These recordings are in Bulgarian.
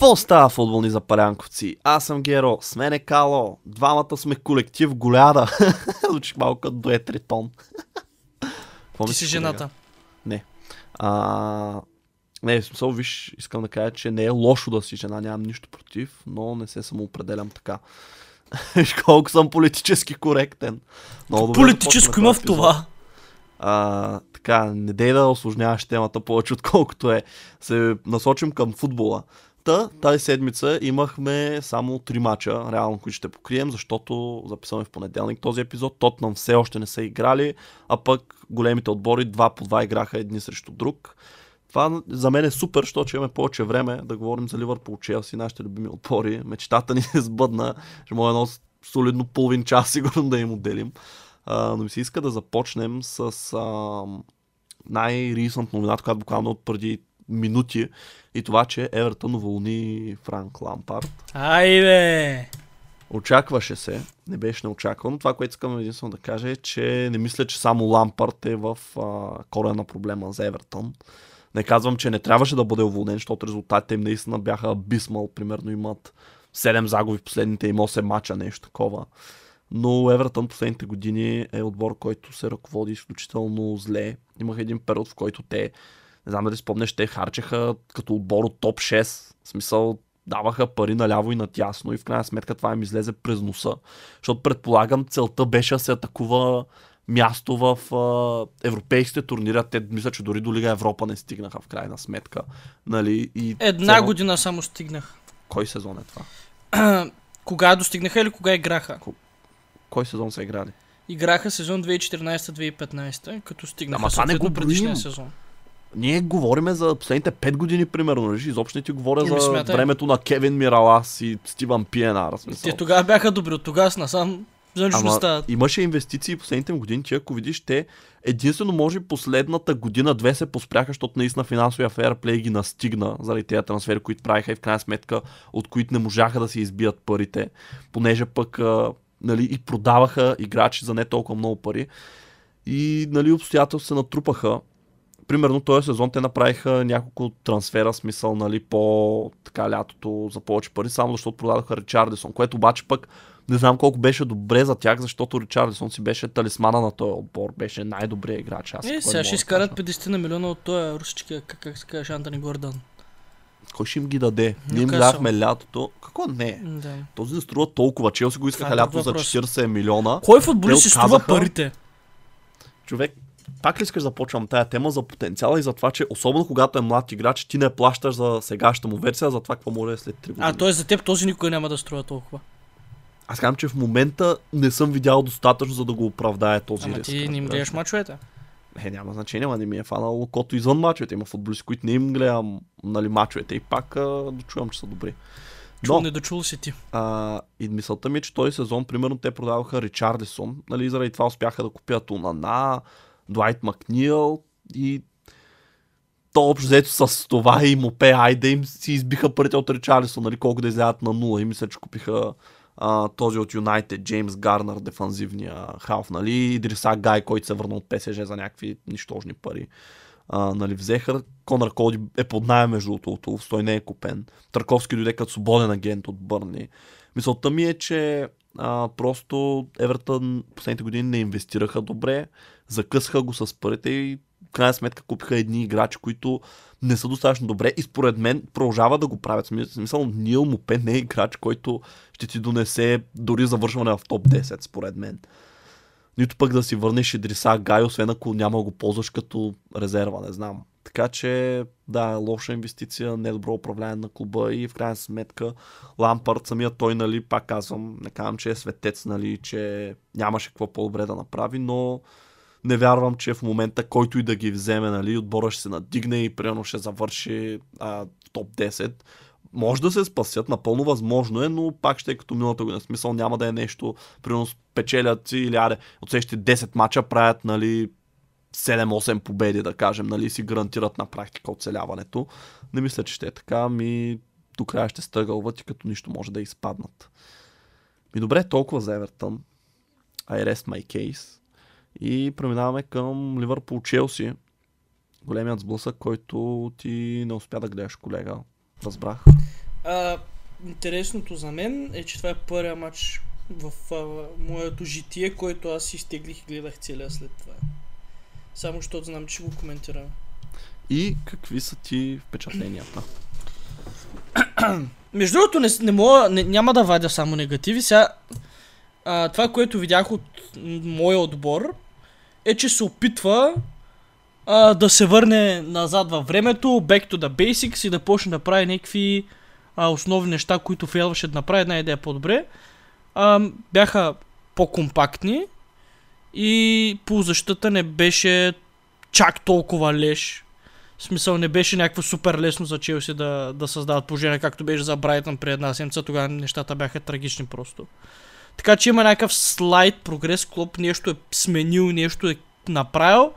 Какво става футболни запалянковци? Аз съм Геро, с мен е Кало, двамата сме колектив Голяда. Звучи малко като дует. Какво Ти си жената. Не. А, не, в смисъл, виж, искам да кажа, че не е лошо да си жена, нямам нищо против, но не се самоопределям така. Виж колко съм политически коректен. Много добре Политическо има в това. а, така, не дей да осложняваш темата повече, отколкото е. Се насочим към футбола. Та, тази седмица имахме само три мача, реално, които ще покрием, защото записваме в понеделник този епизод. Тотнам все още не са играли, а пък големите отбори два по два играха едни срещу друг. Това за мен е супер, защото имаме повече време да говорим за Ливърпул, Челси, нашите любими отбори. Мечтата ни е сбъдна. Ще може едно солидно половин час сигурно да им отделим. А, но ми се иска да започнем с а, най-рисънт новината, която буквално от преди минути и това, че Евертън уволни Франк Лампард. Айде! Очакваше се, не беше неочаквано. Това, което искам единствено да кажа е, че не мисля, че само Лампард е в а, корена на проблема за Евертън. Не казвам, че не трябваше да бъде уволнен, защото резултатите им наистина бяха абисмал. Примерно имат 7 загуби в последните им 8 мача, нещо такова. Но Евертън последните години е отбор, който се ръководи изключително зле. Имах един период, в който те, не знам дали спомнеш, те харчеха като отбор от топ 6. В смисъл, даваха пари наляво и надясно и в крайна сметка това им излезе през носа. Защото предполагам целта беше да се атакува място в а, европейските турнири. Те мисля, че дори до Лига Европа не стигнаха в крайна сметка. Нали? И Една цяло- година само стигнах. Кой сезон е това? Кога достигнаха или кога играха? Кой сезон са играли? Играха сезон 2014-2015, като стигнаха Ама това не го предишния сезон. Ние говориме за последните 5 години, примерно. Нали? Изобщо не ти говоря за смятай. времето на Кевин Миралас и Стивън Пиенар. Те тогава бяха добри, от тогава насам за стават. имаше инвестиции последните години, че ако видиш, те единствено може последната година-две се поспряха, защото наистина финансовия фейерплей ги настигна заради тези трансфери, които правиха и в крайна сметка, от които не можаха да се избият парите, понеже пък а, нали, и продаваха играчи за не толкова много пари. И нали, обстоятелства се натрупаха. Примерно този сезон те направиха няколко трансфера, смисъл, нали, по така лятото за повече пари, само защото продадоха Ричардисон, което обаче пък не знам колко беше добре за тях, защото Ричардисон си беше талисмана на този отбор, беше най-добрият играч. Аз Е, сега ще изкарат кажа. 50 на милиона от този русички, как, как се казваш, Антони Гордън. Кой ще им ги даде? Ние им дахме лятото. Какво не? Да. Този не струва толкова. Челси го искаха е друг лято за въпрос. 40 милиона. Кой футболист си струва парите? Човек, пак ли искаш да започвам тая тема за потенциала и за това, че особено когато е млад играч, ти не плащаш за сегашната му версия, за това какво може е след 3 години. А, т.е. за теб този никой няма да струва толкова. Аз казвам, че в момента не съм видял достатъчно, за да го оправдая този Ама риск. ти не им гледаш мачовете. Е, няма значение, ама не ми е фанал кото извън мачовете. Има футболисти, които не им гледам нали, мачовете и пак а, дочувам, че са добри. Чул, Но, не дочул си ти. а, и мисълта ми е, че този сезон, примерно, те продаваха Ричардисон, нали, заради това успяха да купят Унана, Дуайт Макнил и то общо взето с това и Мопе Айде им си избиха парите от Ричарлисон, нали, колко да излязат на нула. И мисля, че купиха а, този от Юнайтед, Джеймс Гарнер, дефанзивния халф, нали, и Дриса Гай, който се върна от ПСЖ за някакви нищожни пари. А, нали, взеха. Конър Коди е под найем между другото той не е купен. Търковски дойде като свободен агент от Бърни. Мисълта ми е, че а, просто Евертън последните години не инвестираха добре, закъсаха го с парите и в крайна сметка купиха едни играчи, които не са достатъчно добре и според мен продължава да го правят. Смисъл- Нил Мопе не е играч, който ще ти донесе дори завършване в топ 10, според мен. Нито пък да си върнеш Идриса Гай, освен ако няма го ползваш като резерва, не знам. Така че, да, лоша инвестиция, недобро управление на клуба и в крайна сметка Лампард, самия той, нали, пак казвам, не казвам, че е светец, нали, че нямаше какво по-добре да направи, но не вярвам, че в момента който и да ги вземе, нали, отбора ще се надигне и примерно ще завърши а, топ 10. може да се спасят, напълно възможно е, но пак ще е като миналата година. Смисъл няма да е нещо, примерно печелят си или аре, от следващите 10 мача правят, нали, 7-8 победи, да кажем, нали, си гарантират на практика оцеляването. Не мисля, че ще е така, ми до края ще стъгълват и като нищо може да изпаднат. Ми добре, толкова за Евертън. I rest my case. И преминаваме към Ливърпул Челси. Големият сблъсък, който ти не успя да гледаш, колега. Разбрах. А, интересното за мен е, че това е първия матч в а, моето житие, който аз изтеглих и гледах целия след това. Само защото знам, че го коментираме. И какви са ти впечатленията? Между другото, не, не мога, не, няма да вадя само негативи. Сега, а, това, което видях от моя отбор, е, че се опитва а, да се върне назад във времето, back to the basics и да почне да прави някакви а, основни неща, които фейлваше да направи една идея по-добре. А, бяха по-компактни и по защита не беше чак толкова леш. В смисъл не беше някакво супер лесно за Челси да, да създават положение, както беше за Брайтън при една седмица, тогава нещата бяха трагични просто. Така че има някакъв слайд, прогрес, Клоп нещо е сменил, нещо е направил,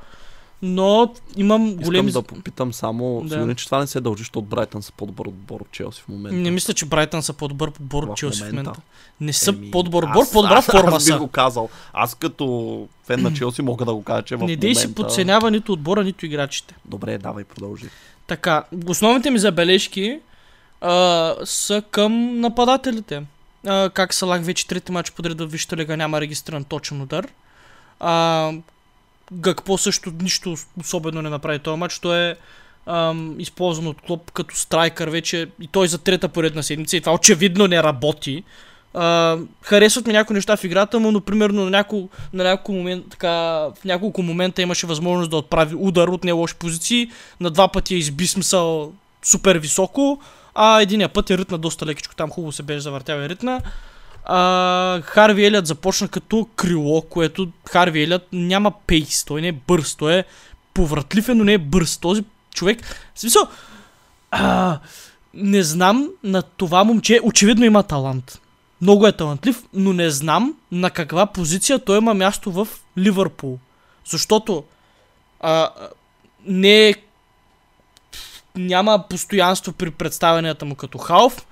но имам големи... Искам да попитам само, Да. сигурен, че това не се дължи, защото Брайтън са по-добър отбор от Челси в момента. Не мисля, че Брайтън са по-добър отбор от Челси в момента. Не са Еми, по-добър отбор, аз- по-добра аз- форма Аз би са. го казал. Аз като фен на Челси мога да го кажа, че в Не момента... дей си подценява нито отбора, нито играчите. Добре, давай, продължи. Така, основните ми забележки а, са към нападателите. А, как Салах вече трети матч подред в Висшата лига няма регистриран точен удар. А, Гакпо също нищо особено не направи този матч. Той е ам, използван от Клоп като страйкър вече и той за трета поредна седмица и това очевидно не работи. А, харесват ми някои неща в играта му, но примерно на, няко, на няколко момент, така, в няколко момента имаше възможност да отправи удар от не лоши позиции. На два пъти е изби смисъл супер високо, а единия път е ритна доста лекичко, там хубаво се беше завъртял и ритна. А, Харви Елият започна като крило, което Харви Елият няма пейс, той не е бърз, той е повратлив, е, но не е бърз. Този човек, в смисъл, а, не знам на това момче, очевидно има талант. Много е талантлив, но не знам на каква позиция той има място в Ливърпул. Защото а, не е няма постоянство при представянията му като халф,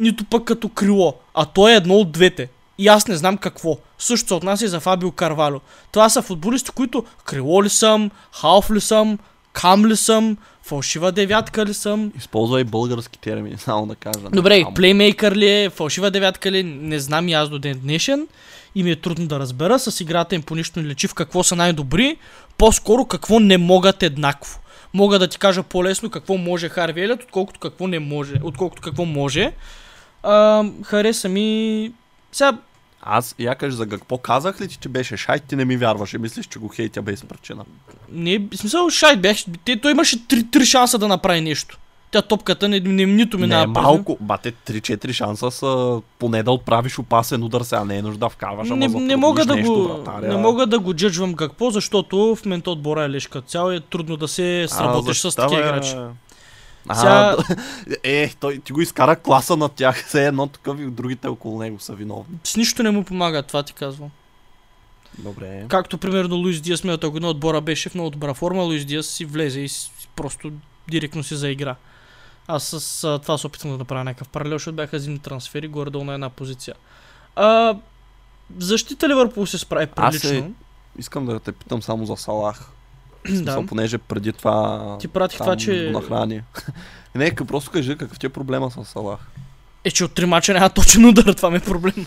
нито пък като крило, а той е едно от двете. И аз не знам какво. Също се отнася и за Фабио Карвало. Това са футболисти, които крило ли съм, халф ли съм, кам ли съм, фалшива девятка ли съм. Използвай български термини, само да кажа. Добре, Ам, плеймейкър ли е, фалшива девятка ли, не знам и аз до ден днешен. И ми е трудно да разбера, с играта им по нищо не лечи в какво са най-добри, по-скоро какво не могат еднакво. Мога да ти кажа по-лесно какво може Харви Елиот, отколкото какво не може, отколкото какво може. А, хареса ми... Сега, Аз, я кажа за какво казах ли ти, че беше шайт, ти не ми вярваше. Мислиш, че го хейтя без причина. не, в смисъл, шайт те, той имаше три, три шанса да направи нещо. Тя топката не, не, нито Не, минава е него. малко. Бате, 3-4 шанса са поне да отправиш опасен удар, сега не е нужда да вкарваш, ама не, не, мога да нещо, го, вратаря. не мога да го джъджвам какво, защото в момента отбора е леш като цяло и е трудно да се сработиш с защитава, такива играчи. А, Сега- е, той ти го изкара класа на тях, все едно такъв и другите около него са виновни. С нищо не му помага, това ти казвам. Добре. Както примерно Луис Диас миналата година отбора беше в много добра форма, Луис Диас си влезе и с- просто директно си заигра. Аз с а, това се опитвам да направя някакъв паралел, защото бяха зимни трансфери, горе-долу на една позиция. А, защита Ливърпул се справи Аз прилично. е- Искам да те питам само за Салах. Смисъл, да. понеже преди това Ти пратих това, че... нахрани. Не, просто кажи какъв ти е проблема с Салах. Е, че от три мача няма точен удар, това ми е проблем.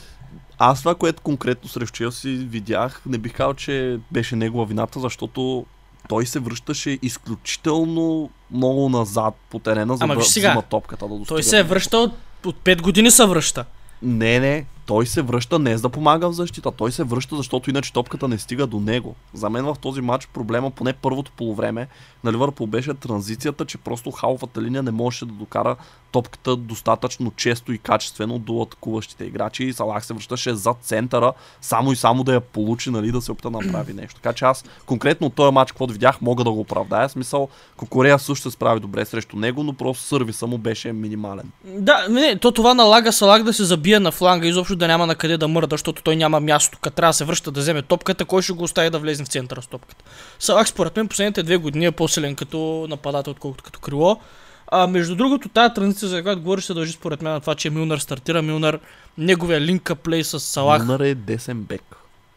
Аз това, което конкретно срещу Челси видях, не бих казал, че беше негова вината, защото той се връщаше изключително много назад по терена, за Ама да сега, взима топката да. Той се е връщал от 5 години се връща. Не, не. Той се връща не за да помага в защита, той се връща, защото иначе топката не стига до него. За мен в този матч проблема, поне първото полувреме на Ливърпул беше транзицията, че просто халфата линия не можеше да докара топката достатъчно често и качествено до атакуващите играчи и Салах се връщаше зад центъра, само и само да я получи, нали, да се опита да направи нещо. Така че аз конкретно този матч, който видях, мога да го оправдая. Смисъл, Кокорея също се справи добре срещу него, но просто сървиса му беше минимален. Да, не, то това налага Салах да се забие на фланга, изобщо да няма на къде да мърда, защото той няма място. Като трябва да се връща да вземе топката, кой ще го остави да влезе в центъра с топката. Салах според мен последните две години е по-силен като нападател, отколкото като крило. А, между другото, тази транзиция, за която говориш, се дължи според мен на това, че Милнар стартира. Милнар, неговия линка плей с Салах. Милнар е десен бек.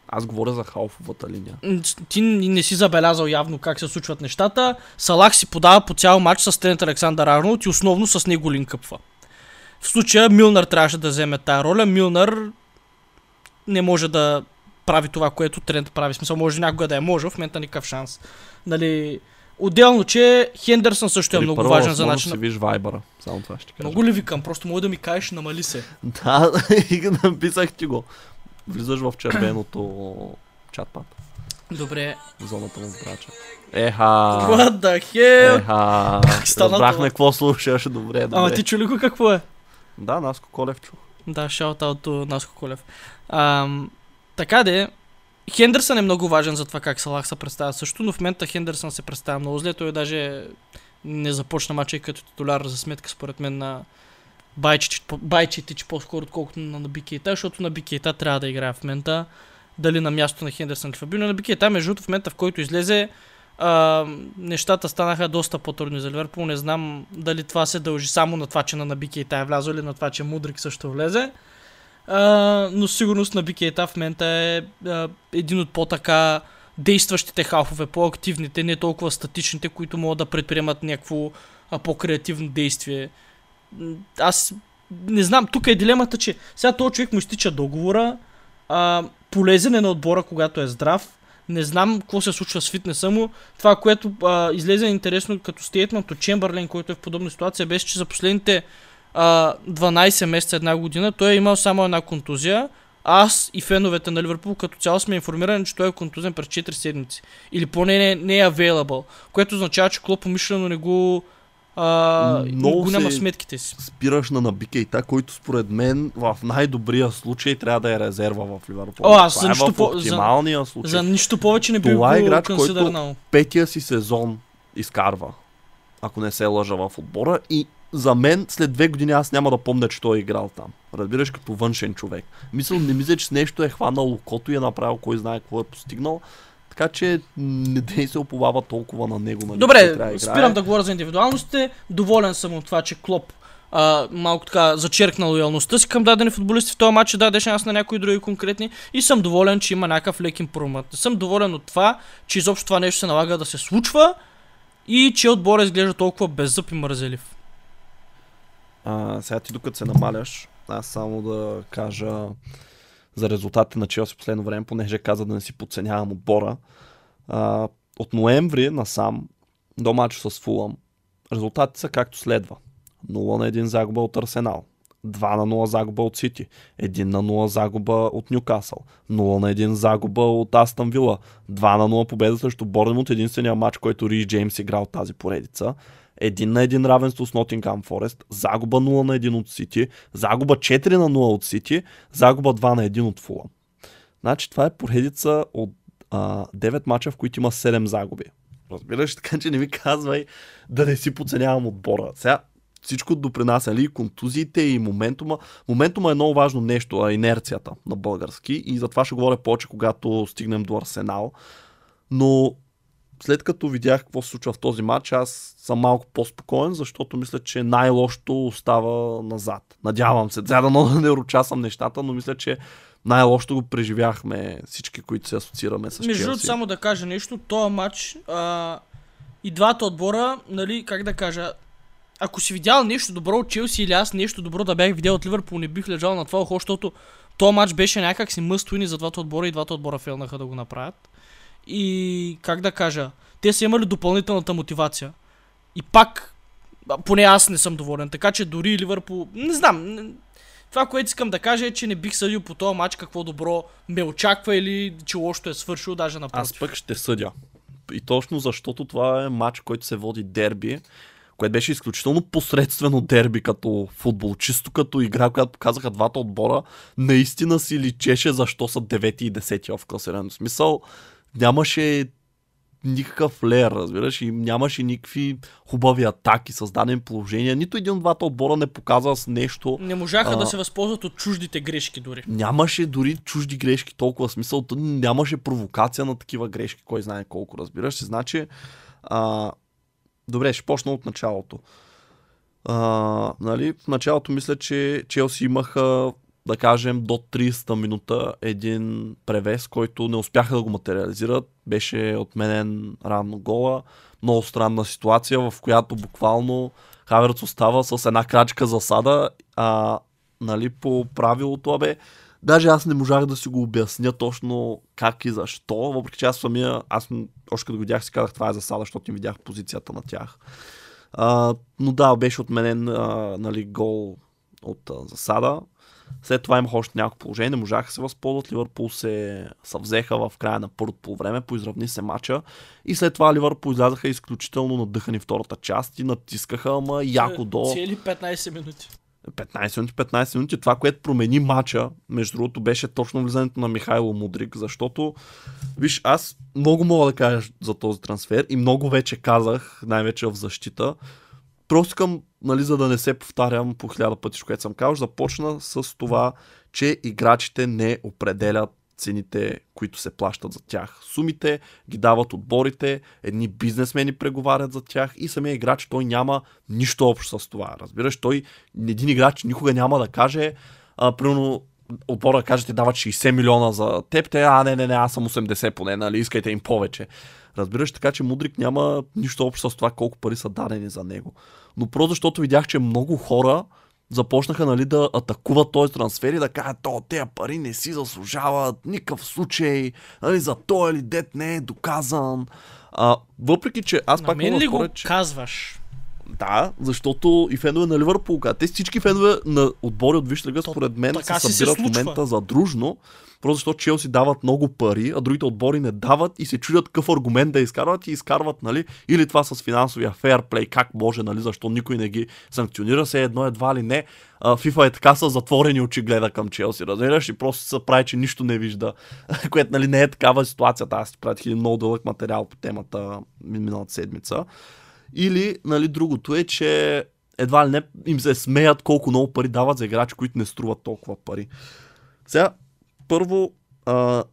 Аз говоря за халфовата линия. Ти не си забелязал явно как се случват нещата. Салах си подава по цял матч с Трент Александър Арнолд и основно с него линкъпва. В случая Милнар трябваше да вземе тая роля. Милнар не може да прави това, което Трент прави. В смисъл, може някога да е може, в момента никакъв шанс. Нали, Отделно, че Хендерсън също е много първа важен за основа начин. си виж Вайбъра. Само това ще кажа. Много ли викам? Просто мога да ми кажеш, намали се. Да, и написах ти го. Влизаш в червеното чатпад. Добре. Зоната на здрача. Еха. What the hell? Еха. Как стана Разбрахме какво слушаш. Добре, добре. Ама ти чули го какво е? Да, Наско Колев чух. Да, шаут от Наско Колев. Ам, така де, Хендерсън е много важен за това как Салах се представя също, но в момента Хендерсън се представя много зле. Той даже не започна мача и като титуляр за сметка според мен на байчите, че по-скоро отколкото на, на защото на Бикейта трябва да играе в момента. Дали на място на Хендерсън или Фабино. На Бикейта, между другото, в момента в който излезе, а, нещата станаха доста по-трудни за Ливърпул. Не знам дали това се дължи само на това, че на Наби Кейта е влязъл или на това, че Мудрик също влезе. А, но сигурност на Бикейта в момента е а, един от по-така действащите халфове, по-активните, не толкова статичните, които могат да предприемат някакво по-креативно действие. Аз не знам, тук е дилемата, че сега този човек му изтича договора, а, полезен е на отбора, когато е здрав, не знам какво се случва с фитнеса му. Това, което а, излезе интересно като стейтмент от Чемберлен, който е в подобна ситуация, беше, че за последните а, 12 месеца, една година, той е имал само една контузия. Аз и феновете на Ливърпул като цяло сме информирани, че той е контузен през 4 седмици. Или поне не, не е available. Което означава, че Клоп умишлено не го, а, Много го няма сметките си. Спираш на Набикейта, който според мен в най-добрия случай трябва да е резерва в Ливърпул. О, аз за е нищо в по- за- случай. За нищо повече не бих Това е играч, който- петия си сезон изкарва, ако не се лъжа в отбора и за мен след две години аз няма да помня, че той е играл там. Разбираш, като външен човек. Мисля, не мисля, че с нещо е хванал окото и е направил кой знае какво е постигнал. Така че не дей се оповава толкова на него. Нали, Добре, спирам да говоря за индивидуалностите. Доволен съм от това, че Клоп а, малко така зачеркна лоялността си към дадени футболисти в този матч и даде шанс на някои други конкретни и съм доволен, че има някакъв лек импрумът. Не съм доволен от това, че изобщо това нещо се налага да се случва и че отбора изглежда толкова беззъб и мързелив. А, сега ти докато се намаляш, аз само да кажа за резултатите на Челси в последно време, понеже каза да не си подценявам отбора. А, от ноември насам до матча с Фулъм резултатите са както следва. 0 на 1 загуба от Арсенал. 2 на 0 загуба от Сити. 1 на 0 загуба от Нюкасъл. 0 на 1 загуба от Астън Вила. 2 на 0 победа срещу Борнемут. Единствения матч, който Ри Джеймс играл тази поредица. Един на един равенство с Нотингам Форест, загуба 0 на 1 от Сити, загуба 4 на 0 от Сити, загуба 2 на 1 от Фулъм. Значи това е поредица от а, 9 мача, в които има 7 загуби. Разбираш, така че не ми казвай да не си подценявам отбора. Сега всичко допринася, нали, контузиите и моментума. Моментума е много важно нещо, а инерцията на български и затова ще говоря повече, когато стигнем до Арсенал. Но след като видях какво се случва в този матч, аз съм малко по-спокоен, защото мисля, че най-лошото остава назад. Надявам се. Сега да не ручасам нещата, но мисля, че най-лошото го преживяхме всички, които се асоциираме с Между другото, само да кажа нещо, този матч а, и двата отбора, нали, как да кажа, ако си видял нещо добро от Челси или аз нещо добро да бях видял от Ливърпул, не бих лежал на това ухо, защото този матч беше някак си мъствини за двата отбора и двата отбора фейлнаха да го направят. И как да кажа, те са имали допълнителната мотивация. И пак, поне аз не съм доволен, така че дори Ливърпул, не знам, Това, което искам да кажа е, че не бих съдил по този матч какво добро ме очаква или че лошото е свършило, даже напротив. Аз пък ще съдя. И точно защото това е матч, който се води дерби, което беше изключително посредствено дерби като футбол. Чисто като игра, която показаха двата отбора, наистина си личеше защо са 9 и 10 в класирането. смисъл, нямаше никакъв леер, разбираш, и нямаше никакви хубави атаки, създадени положения. Нито един от двата отбора не показа с нещо. Не можаха а, да се възползват от чуждите грешки дори. Нямаше дори чужди грешки толкова смисъл. Нямаше провокация на такива грешки, кой знае колко, разбираш. Значи, а, добре, ще почна от началото. А, нали, в началото мисля, че Челси имаха да кажем, до 30-та минута един превес, който не успяха да го материализират. Беше отменен ранно гола. Много странна ситуация, в която буквално Хаверц остава с една крачка засада, а нали, по правилото, абе, даже аз не можах да си го обясня точно как и защо, въпреки че аз самия, аз още като го видях си казах това е засада, защото не видях позицията на тях. А, но да, беше отменен а, нали, гол от а, засада. След това имах още няколко положения, не можаха да се възползват. Ливърпул се съвзеха в края на първото по време, поизравни се мача. И след това Ливърпул излязаха изключително надъхани втората част и натискаха, ама яко до... Цели 15 минути. 15 минути, 15 минути. Това, което промени мача, между другото, беше точно влизането на Михайло Мудрик, защото, виж, аз много мога да кажа за този трансфер и много вече казах, най-вече в защита, Просто искам, нали, за да не се повтарям по хиляда пъти, което съм казал, започна с това, че играчите не определят цените, които се плащат за тях. Сумите ги дават отборите, едни бизнесмени преговарят за тях и самия играч той няма нищо общо с това. Разбираш, той един играч никога няма да каже, а, примерно отбора каже, ти дават 60 милиона за теб, те, а не, не, не, аз съм 80 поне, нали, искайте им повече. Разбираш, така че Мудрик няма нищо общо с това колко пари са дадени за него. Но просто защото видях, че много хора започнаха нали, да атакуват този трансфер и да кажат, то, тези пари не си заслужават, никакъв случай, нали, за той или дет не е доказан. А, въпреки, че аз На пак мен ли го споря, че... казваш? Да, защото и фенове на Ливърпул, те всички фенове на отбори от Висша лига, според мен, така се събират в момента задружно, просто защото Челси дават много пари, а другите отбори не дават и се чудят какъв аргумент да изкарват и изкарват, нали, или това с финансовия фейрплей, как може, нали, защо никой не ги санкционира, се едно едва ли не. FIFA е така с затворени очи гледа към Челси, разбираш, и просто се прави, че нищо не вижда, което, нали, не е такава ситуацията. Аз ти пратих един много дълъг материал по темата миналата седмица. Или, нали, другото е, че едва ли не им се смеят колко много пари дават за играчи, които не струват толкова пари. Сега, първо, а,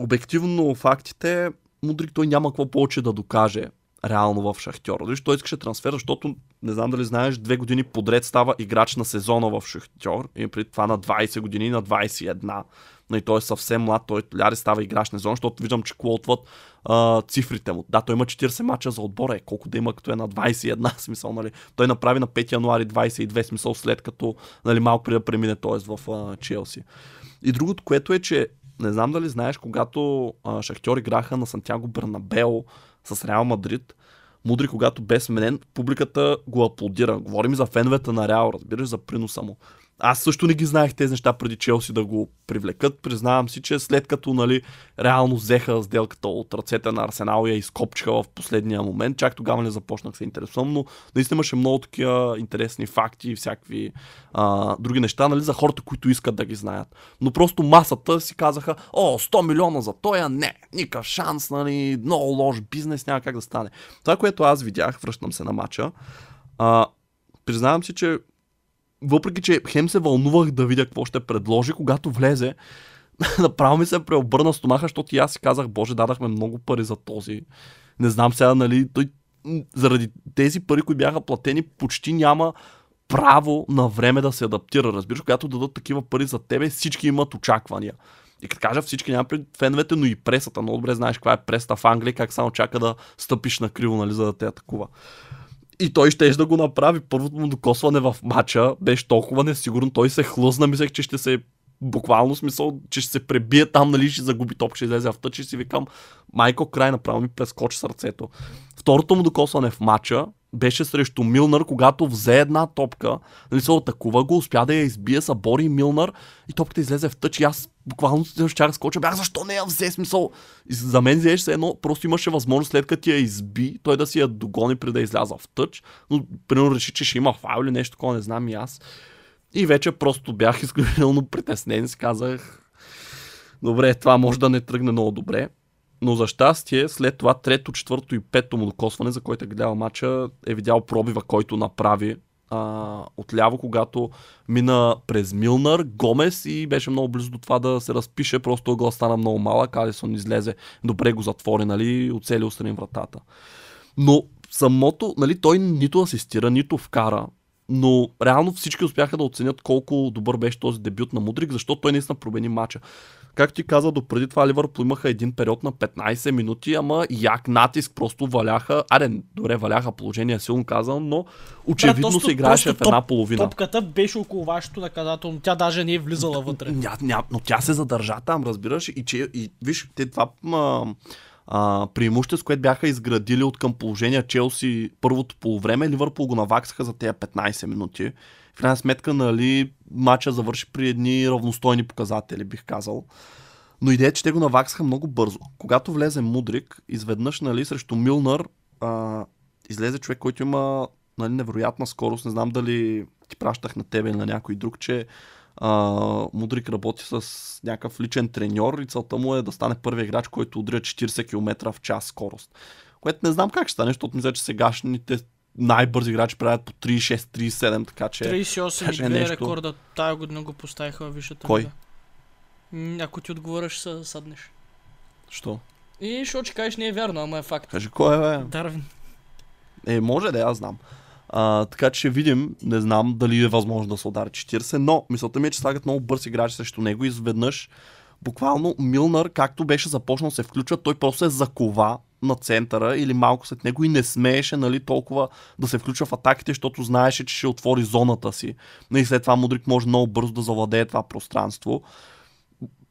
обективно фактите, Мудрик той няма какво повече да докаже реално в Шахтьор. Дали той искаше трансфер, защото не знам дали знаеш, две години подред става играч на сезона в Шахтьор и при това на 20 години, на 21. Но и той е съвсем млад, той ляри става играч на сезон, защото виждам, че клотват а, цифрите му. Да, той има 40 мача за отбора, е, колко да има като е на 21 смисъл, нали. Той направи на 5 януари 22 смисъл след като нали, малко преди да премине, т.е. в а, Челси. И другото, което е, че не знам дали знаеш, когато а, Шахтьор играха на Сантьяго Бернабео с Реал Мадрид, Мудри, когато бе сменен, публиката го аплодира. Говорим за феновете на Реал, разбираш, за приноса му. Аз също не ги знаех тези неща преди Челси да го привлекат. Признавам си, че след като нали, реално взеха сделката от ръцете на Арсенал и я изкопчиха в последния момент, чак тогава не започнах се интересувам, но наистина имаше много такива интересни факти и всякакви а, други неща нали, за хората, които искат да ги знаят. Но просто масата си казаха, о, 100 милиона за тоя, не, никакъв шанс, нали, много лош бизнес, няма как да стане. Това, което аз видях, връщам се на матча, а, признавам си, че въпреки, че хем се вълнувах да видя какво ще предложи, когато влезе, направо ми се преобърна стомаха, защото и аз си казах, боже, дадахме много пари за този. Не знам сега, нали, той заради тези пари, които бяха платени, почти няма право на време да се адаптира. Разбираш, когато дадат такива пари за тебе, всички имат очаквания. И като кажа всички, няма пред феновете, но и пресата. Много добре знаеш каква е пресата в Англия, как само чака да стъпиш на криво, нали, за да те атакува. И той ще да го направи. Първото му докосване в матча беше толкова несигурно. Той се хлъзна, мислех, че ще се буквално смисъл, че ще се пребие там, нали, ще загуби топка, ще излезе в тъч и си викам, майко, край направо ми прескочи сърцето. Второто му докосване в матча беше срещу Милнар, когато взе една топка, нали се атакува го, успя да я избие, събори Милнар и топката излезе в тъч и аз буквално ще скоча, бях защо не я взе смисъл. И за мен се едно, просто имаше възможност след като я изби, той да си я догони преди да изляза в тъч, но примерно реши, че ще има файл или нещо такова, не знам и аз. И вече просто бях изключително притеснен, си казах, добре, това може да не тръгне много добре. Но за щастие, след това трето, четвърто и пето му докосване, за който е гледал матча, е видял пробива, който направи а, отляво, когато мина през Милнар, Гомес и беше много близо до това да се разпише, просто ъгъл стана много малък, Алисон излезе, добре го затвори, нали, оцели устрани вратата. Но самото, нали, той нито асистира, нито вкара, но реално всички успяха да оценят колко добър беше този дебют на Мудрик, защото той наистина промени матча. Както ти каза, допреди това Ливърпул имаха един период на 15 минути, ама як натиск просто валяха. Аре, добре, валяха положение, силно казвам, но очевидно Брат, се играеше в една половина. Топката беше около вашето наказателно, тя даже не е влизала вътре. Ня, ня, но тя се задържа там, разбираш, и че, и, виж, те това ма, а, преимущество, което бяха изградили от към положение Челси първото полувреме, Ливърпул го наваксаха за тези 15 минути. В крайна сметка, нали, матча завърши при едни равностойни показатели, бих казал. Но идея, че те го наваксаха много бързо. Когато влезе Мудрик, изведнъж, нали, срещу Милнар, а, излезе човек, който има нали, невероятна скорост. Не знам дали ти пращах на тебе или на някой друг, че а, Мудрик работи с някакъв личен треньор и целта му е да стане първият играч, който удря 40 км в час скорост. Което не знам как ще стане, защото мисля, че сегашните най-бързи играчи правят по 36-37, така че... 38 е нещо... рекорда. Тая година го поставиха във висшата Кой? Ако ти отговориш, ще съднеш. Що? И защото ще кажеш не е вярно, ама е факт. Кажи кой е, бе? Дарвин. Е, може да, аз знам. А, така че ще видим, не знам дали е възможно да се удари 40, но мисълта ми е, че слагат много бърз играч срещу него и изведнъж буквално Милнар, както беше започнал се включва, той просто се закова на центъра или малко след него и не смееше нали, толкова да се включва в атаките, защото знаеше, че ще отвори зоната си. И след това Мудрик може много бързо да завладее това пространство.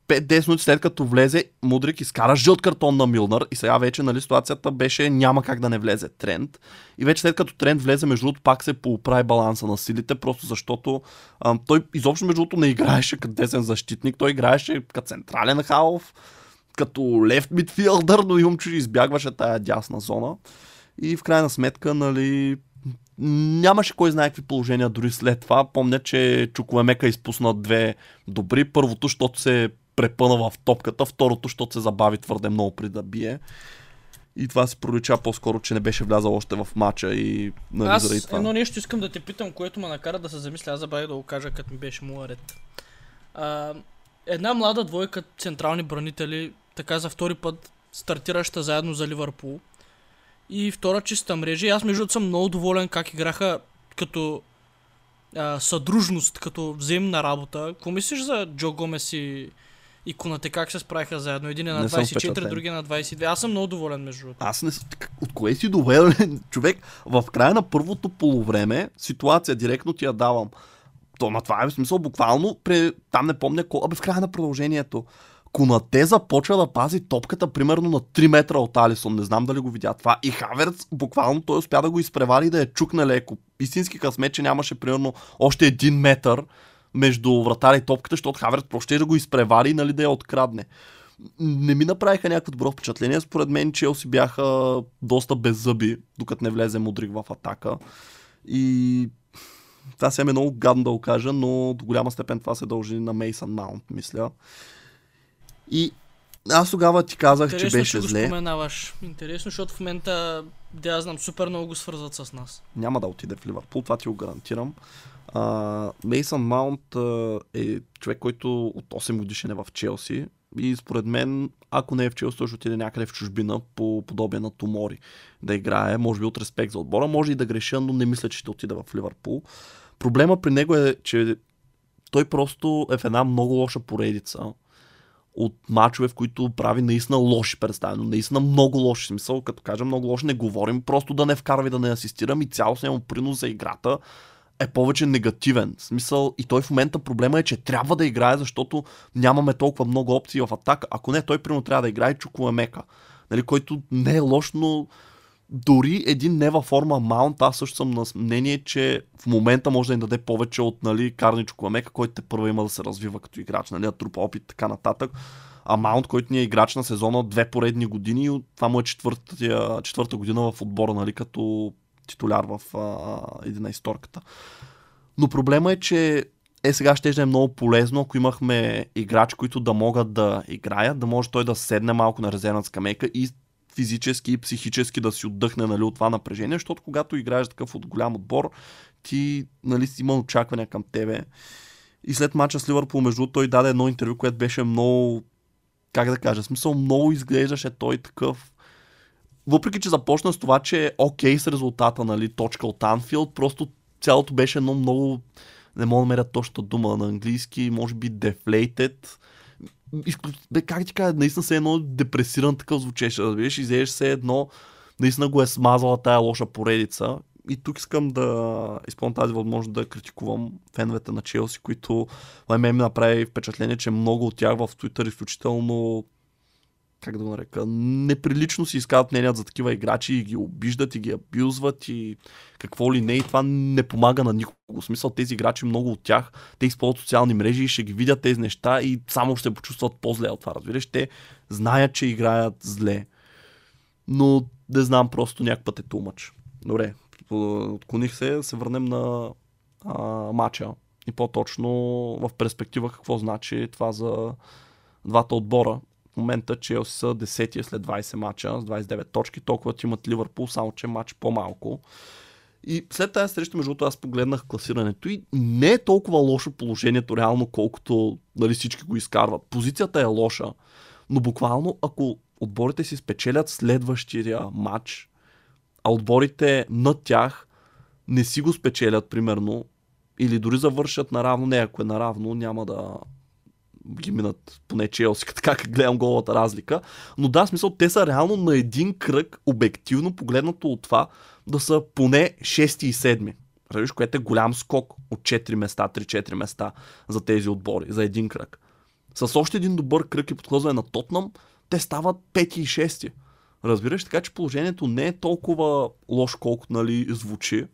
5-10 минути след като влезе, Мудрик изкара жълт картон на Милнар и сега вече нали, ситуацията беше няма как да не влезе тренд. И вече след като тренд влезе, между другото, пак се поуправи баланса на силите, просто защото а, той изобщо между другото не играеше като десен защитник, той играеше като централен халф, като лев мидфилдър, но че избягваше тая дясна зона. И в крайна сметка, нали, нямаше кой знае какви положения дори след това. Помня, че Чуковемека изпусна две добри. Първото, защото се препъна в топката, второто, защото се забави твърде много при да бие. И това си пролича по-скоро, че не беше влязал още в матча и нали, Аз заради това. едно нещо искам да те питам, което ме накара да се замисля, аз забравих да го кажа, като ми беше му ред. А, една млада двойка централни бранители, така за втори път стартираща заедно за Ливърпул. И втора чиста мрежа. И аз между съм много доволен как играха като а, съдружност, като взаимна работа. Какво мислиш за Джо Гомес и и Конате как се справиха заедно? Един е на 24, другия на 22. Аз съм много доволен между другото. Аз не От кое си доволен? Човек, в края на първото полувреме, ситуация директно ти я давам. То на това е в смисъл буквално, пре... там не помня абе в края на продължението. Конате започва да пази топката примерно на 3 метра от Алисон. Не знам дали го видя това. И Хаверц буквално той успя да го изпревари да я чукне леко. Истински късмет, че нямаше примерно още един метър между вратаря и топката, защото Хаверт просто да го изпревари, нали, да я открадне. Не ми направиха някакво добро впечатление. Според мен Челси бяха доста беззъби, докато не влезе Мудрик в атака. И това сега е много гадно да го кажа, но до голяма степен това се дължи на Мейсън Маунт, мисля. И аз тогава ти казах, Интересно, че беше че го зле. споменаваш. Интересно, защото в момента, да я знам, супер много го свързват с нас. Няма да отиде в Ливърпул, това ти го гарантирам. Мейсън Маунт е човек, който от 8 годишен е в Челси и според мен, ако не е в Челси, той ще отиде някъде в чужбина по подобие на Томори да играе, може би от респект за отбора, може и да греша, но не мисля, че ще отиде в Ливърпул. Проблема при него е, че той просто е в една много лоша поредица от мачове, в които прави наистина лоши представи, наистина много лоши смисъл, като кажа много лоши, не говорим просто да не вкарва и да не асистирам и цялостния му принос за играта е повече негативен. Смисъл, и той в момента проблема е, че трябва да играе, защото нямаме толкова много опции в атака. Ако не, той примерно трябва да играе Чукуемека, нали, който не е лош, но дори един не във форма маунт, аз също съм на мнение, че в момента може да им даде повече от нали, Карни Чукуемека, който те първо има да се развива като играч, нали, да трупа опит така нататък. А Маунт, който ни е играч на сезона две поредни години, и това му е четвърта, четвърта година в отбора, нали, като титуляр в а, исторката. Но проблема е, че е сега ще е много полезно, ако имахме играчи, които да могат да играят, да може той да седне малко на резервна скамейка и физически и психически да си отдъхне нали, от това напрежение, защото когато играеш такъв от голям отбор, ти нали, си има очаквания към тебе. И след мача с Ливърпул, между той даде едно интервю, което беше много, как да кажа, смисъл много изглеждаше той такъв въпреки, че започна с това, че е окей с резултата, нали, точка от Анфилд, просто цялото беше едно много, не мога да намеря точната дума на английски, може би deflated. Бе, как ти кажа, наистина се едно депресиран такъв звучеше, разбираш, изееш се едно, наистина го е смазала тая лоша поредица. И тук искам да изпълня тази възможност да критикувам феновете на Челси, които на мен ми направи впечатление, че много от тях в Twitter изключително как да го нарека, неприлично си изказват мнения за такива играчи и ги обиждат и ги абюзват и какво ли не и това не помага на никого. В смисъл тези играчи, много от тях, те използват социални мрежи и ще ги видят тези неща и само ще почувстват по-зле от това, разбираш. Те знаят, че играят зле. Но не знам, просто някакъв път е тумач. Добре, отклоних се, се върнем на а, матча и по-точно в перспектива какво значи това за двата отбора в момента Челси са 10 след 20 мача с 29 точки, толкова имат Ливърпул, само че матч по-малко. И след тази среща, между другото, аз погледнах класирането и не е толкова лошо положението реално, колкото нали, всички го изкарват. Позицията е лоша, но буквално ако отборите си спечелят следващия матч, а отборите над тях не си го спечелят, примерно, или дори завършат наравно, не ако е наравно, няма да, ги минат поне Челси, така как гледам голата разлика. Но да, смисъл, те са реално на един кръг, обективно погледнато от това, да са поне 6 и 7. Разбираш, което е голям скок от 4 места, 3-4 места за тези отбори, за един кръг. С още един добър кръг и подхлъзване на Тотнам, те стават 5 и 6. Разбираш, така че положението не е толкова лошо, колкото нали, звучи.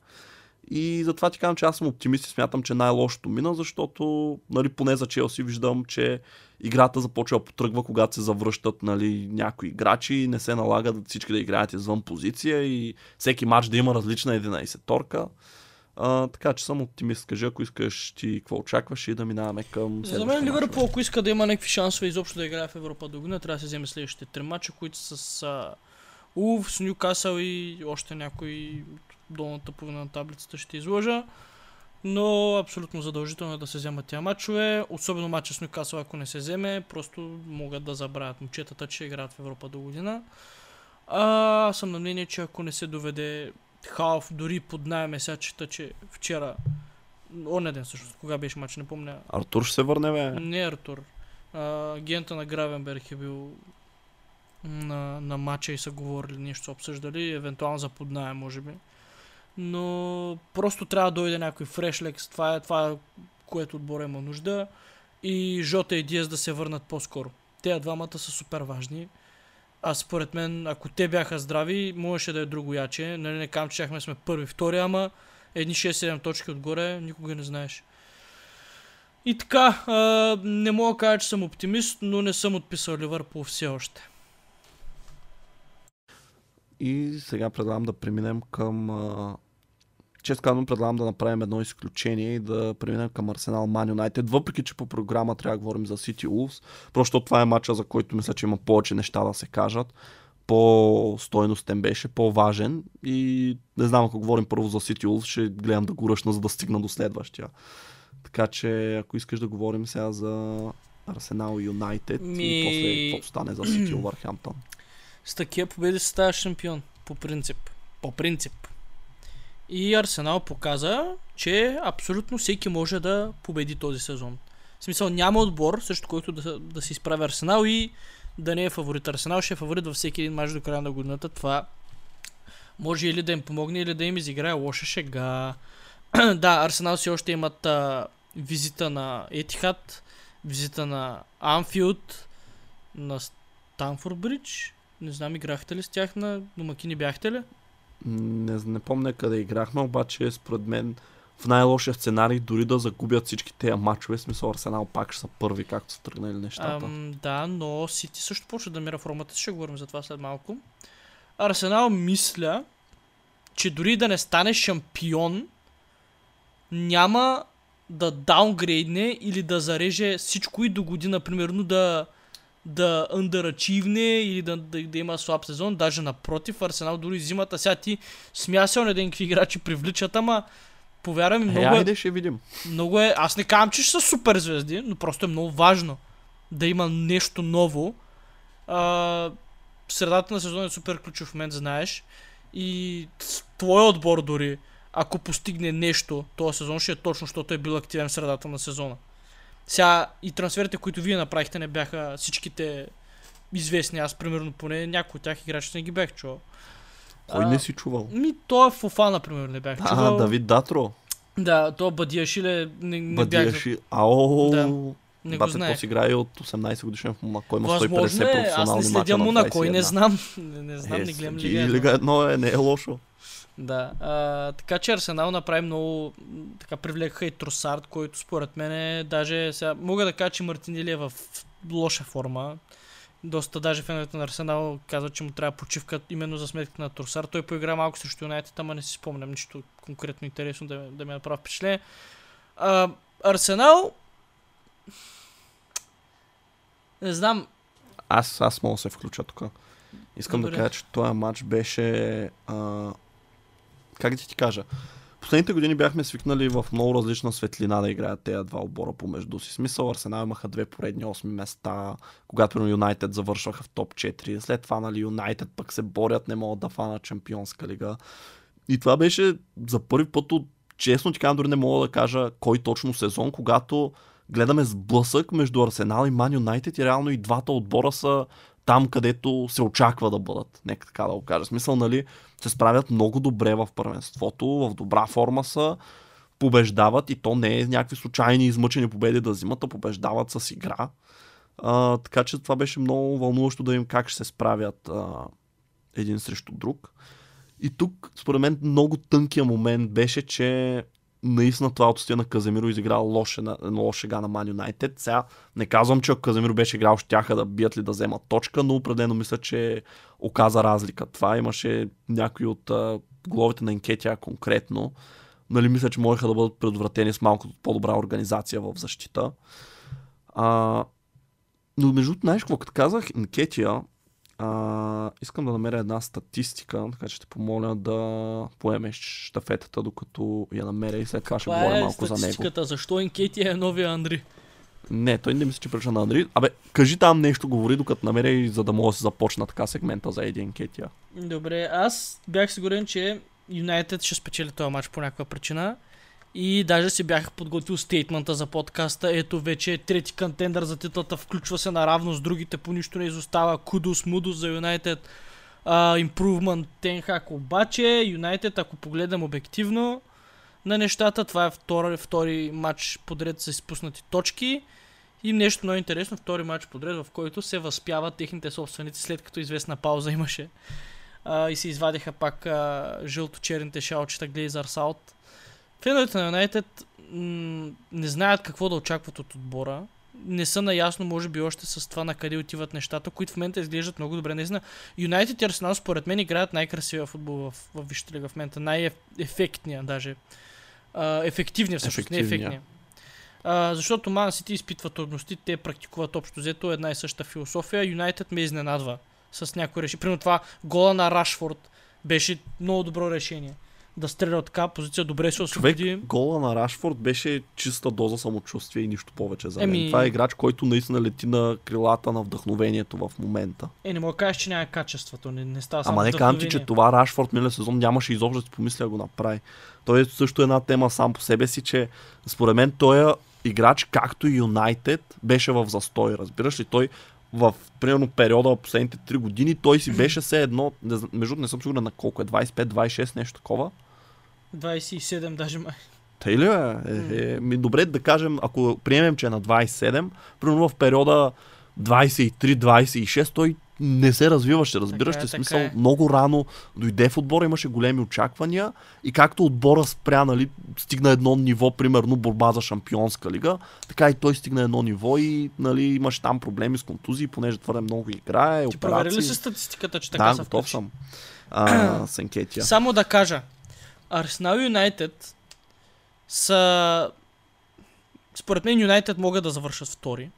И затова ти казвам, че аз съм оптимист и смятам, че най-лошото мина, защото нали, поне за Челси виждам, че играта започва потръгва, когато се завръщат нали, някои играчи и не се налага да всички да играят извън позиция и всеки матч да има различна 11-торка. А, така че съм оптимист. Кажи, ако искаш ти какво очакваш и да минаваме към За мен Ливърпул, ако иска да има някакви шансове изобщо да играе в Европа до година, трябва да се вземе следващите три мача, които са с Улв, с Ньюкасъл и още някои долната половина на таблицата ще изложа. Но абсолютно задължително е да се вземат тия матчове. Особено матча с Нюкасъл, ако не се вземе, просто могат да забравят момчетата, че играят в Европа до година. А, съм на мнение, че ако не се доведе Халф, дори под найме сега чета, че вчера Оня ден всъщност, кога беше матч, не помня. Артур ще се върне, бе? Не Артур. А, агента на Гравенберг е бил на, на матча и са говорили нещо, обсъждали, евентуално за поднаем, може би но просто трябва да дойде някой фрешлекс. Това е това, което отбора има нужда. И Жота и Диас да се върнат по-скоро. Те двамата са супер важни. А според мен, ако те бяха здрави, можеше да е друго яче. Нали не кам, че сме първи, втори, ама едни 6-7 точки отгоре, никога не знаеш. И така, а, не мога да кажа, че съм оптимист, но не съм отписал Ливърпул все още. И сега предлагам да преминем към често казвам, предлагам да направим едно изключение и да преминем към Арсенал Ман Юнайтед, въпреки че по програма трябва да говорим за City Wolves, просто това е матча, за който мисля, че има повече неща да се кажат. По-стойностен беше, по-важен и не знам, ако говорим първо за City Wolves, ще гледам да го ръчна, за да стигна до следващия. Така че, ако искаш да говорим сега за Арсенал Юнайтед Ми... и после какво стане за Сити Увърхемптън. С такива победи се става шампион, по принцип. По принцип. И Арсенал показа, че абсолютно всеки може да победи този сезон. В смисъл няма отбор, също който да, да се изправи Арсенал и да не е фаворит. Арсенал ще е фаворит във всеки един мач до края на годината. Това може или да им помогне, или да им изиграе лоша шега. да, Арсенал все още имат а, визита на Етихат, визита на Анфилд, на Станфорд Бридж. Не знам, играхте ли с тях на домакини, бяхте ли? Не, не помня къде играхме, обаче според мен в най-лошия сценарий дори да загубят всички тези матчове, в смисъл Арсенал пак ще са първи, както са тръгнали нещата. Ам, да, но Сити също почва да мира формата си, ще говорим за това след малко. Арсенал мисля, че дори да не стане шампион, няма да даунгрейдне или да зареже всичко и до година, примерно да да underachieve или да, да, да, има слаб сезон, даже напротив, Арсенал дори зимата, сега ти смя се на ден какви играчи привличат, ама повярвай ми, много е, е, айде ще видим. много е, аз не казвам, че ще са супер звезди, но просто е много важно да има нещо ново. А, средата на сезона е супер ключов момент, знаеш. И твой отбор дори, ако постигне нещо този сезон, ще е точно, защото е бил активен в средата на сезона. Сега и трансферите, които вие направихте, не бяха всичките известни. Аз, примерно, поне някои от тях играчи не ги бях чувал. Кой А, не си чувал? Ми, той е Фофа, например, не бях А, чувал. Давид Датро. Да, то Бадиашиле не, не бях... Бадиаши. Ао. Да, Не го Бате, то си играе от 18 годишен в Монако. Има 150 Възможно е, аз професионални не следя мача на Монако и не 21. знам. Не, не знам, Е, не гледам следи Лига. Лига едно е, не е лошо. Да, а, така че Арсенал направи много, така привлекаха и Тросард, който според мен е даже, сега, мога да кажа, че Мартинели е в лоша форма. Доста даже феновете на Арсенал казват, че му трябва почивка именно за сметка на Тросард. Той поигра малко срещу Юнайтед, ама не си спомням нищо конкретно интересно да, да ми направи впечатление. А, Арсенал не знам, Аз, аз мога да се включа тук. Искам Добре. да кажа, че този матч беше... А, как да ти кажа? Последните години бяхме свикнали в много различна светлина да играят тези два отбора помежду си. Смисъл Арсенал имаха две поредни 8 места, когато примерно Юнайтед завършваха в топ 4. След това нали Юнайтед пък се борят, не могат да фанат Чемпионска лига. И това беше за първи път от честно ти казвам, дори не мога да кажа кой точно сезон, когато гледаме сблъсък между Арсенал и Ман Юнайтед и реално и двата отбора са там, където се очаква да бъдат. Нека така да го кажа. Смисъл, нали, се справят много добре в първенството, в добра форма са, побеждават и то не е някакви случайни измъчени победи да взимат, а побеждават с игра. А, така че това беше много вълнуващо да им как ще се справят а, един срещу друг. И тук, според мен, много тънкия момент беше, че наистина това отсъствие на Каземиро изигра лоша, лоша шега на Ман Юнайтед. Сега не казвам, че ако Каземиро беше играл, щяха да бият ли да вземат точка, но определено мисля, че оказа разлика. Това имаше някои от а, головите на Енкетия конкретно. Нали, мисля, че можеха да бъдат предотвратени с малко по-добра организация в защита. А, но между другото, знаеш какво, като казах Енкетия, а, искам да намеря една статистика, така че ще помоля да поемеш щафетата, докато я намеря и след това ще говоря е малко за него. статистиката. Защо Енкетия е новия Андри? Не, той не мисля, че прилича на Андри. Абе, кажи там нещо, говори, докато намеря и за да мога да се започна така сегмента за Еди Енкетия. Добре, аз бях сигурен, че Юнайтед ще спечели този матч по някаква причина. И даже си бях подготвил стейтмента за подкаста. Ето вече е трети контендър за титлата. Включва се наравно с другите. По нищо не изостава. Кудус, Мудус за Юнайтед. Импрувмент Тенхак. Обаче Юнайтед, ако погледам обективно на нещата, това е втори, втори матч подред с изпуснати точки. И нещо много интересно, втори матч подред, в който се възпяват техните собственици, след като известна пауза имаше а, и се извадиха пак а, жълто-черните шалчета Глейзър Саут. Феновете на Юнайтед м- не знаят какво да очакват от отбора. Не са наясно, може би, още с това на къде отиват нещата, които в момента изглеждат много добре. Наистина, Юнайтед и Арсенал, според мен, играят най-красивия футбол в, в Висшата лига в момента. Най-ефектния, даже. А, ефективния, всъщност, не Ефективния. ефектния. А, защото Ман Сити изпитва трудности, те практикуват общо взето една и съща философия. Юнайтед ме изненадва с някои решения. Примерно това гола на Рашфорд беше много добро решение. Да стреля от така позиция, добре се Човек, освободи. гола на Рашфорд беше чиста доза самочувствие и нищо повече за мен. Еми- Това е играч, който наистина лети на крилата на вдъхновението в момента. Е, не мога да кажеш, че няма качеството. Не, не става само Ама не казвам ти, че това Рашфорд миналия сезон нямаше изобщо да си помисля да го направи. Той е също една тема сам по себе си, че според мен той е играч, както и Юнайтед, беше в застой. Разбираш ли? Той в примерно периода в последните 3 години той си беше все едно, между не съм сигурен на колко е, 25-26, нещо такова. 27 даже май. Тъй ли е? е, е ми добре да кажем, ако приемем, че е на 27, примерно в периода 23-26, той не се развиваше, разбираш Така е, смисъл, е. много рано дойде в отбора, имаше големи очаквания и както отбора спря, нали, стигна едно ниво, примерно борба за шампионска лига, така и той стигна едно ниво и нали, имаше там проблеми с контузии, понеже твърде много играе, Ти провери ли операции. си статистиката, че така да, се готов съм. А, Сенкетия. Само да кажа. Арсенал и Юнайтед са... Според мен Юнайтед могат да завършат втори.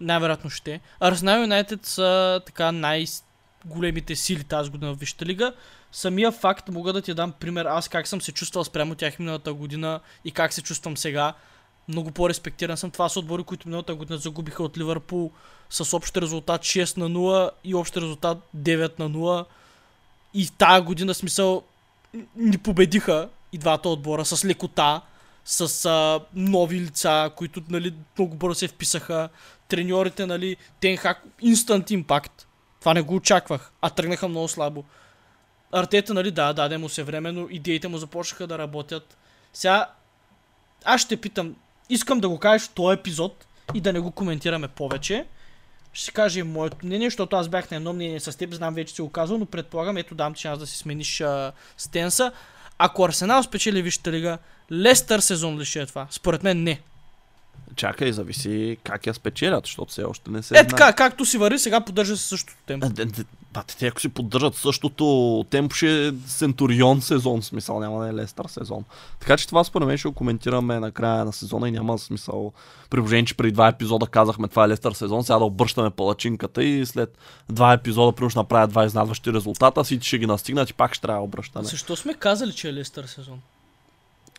Най-вероятно ще. Арсенал и Юнайтед са така най-големите сили тази година в Висшата лига. Самия факт мога да ти дам пример аз как съм се чувствал спрямо тях миналата година и как се чувствам сега. Много по-респектиран съм. Това са отбори, които миналата година загубиха от Ливърпул с общ резултат 6 на 0 и общ резултат 9 на 0. И тази година смисъл ни победиха и двата отбора с лекота, с а, нови лица, които нали, много бързо се вписаха. Треньорите, нали, Тенхак, инстант импакт. Това не го очаквах, а тръгнаха много слабо. Артета, нали, да, даде му се време, но идеите му започнаха да работят. Сега, аз ще питам, искам да го кажеш в този епизод и да не го коментираме повече. Ще кажа и моето мнение, защото аз бях на едно мнение с теб, знам вече си го казал, но предполагам, ето дам ти шанс да си смениш а, стенса. Ако Арсенал спечели Висшата лига, Лестър сезон ли ще е това? Според мен не. Чакай, зависи как я спечелят, защото все още не се Е така, както си върви, сега поддържа се същото темпо. А, де- де- Бате, те ако си поддържат същото темпо, ще е Центурион сезон, смисъл няма да е Лестър сезон. Така че това според мен ще го коментираме на края на сезона и няма смисъл. При положение, че преди два епизода казахме това е Лестър сезон, сега да обръщаме палачинката и след два епизода примерно направят два изнадващи резултата, всички ще ги настигнат и пак ще трябва да обръщаме. Защо сме казали, че е Лестър сезон?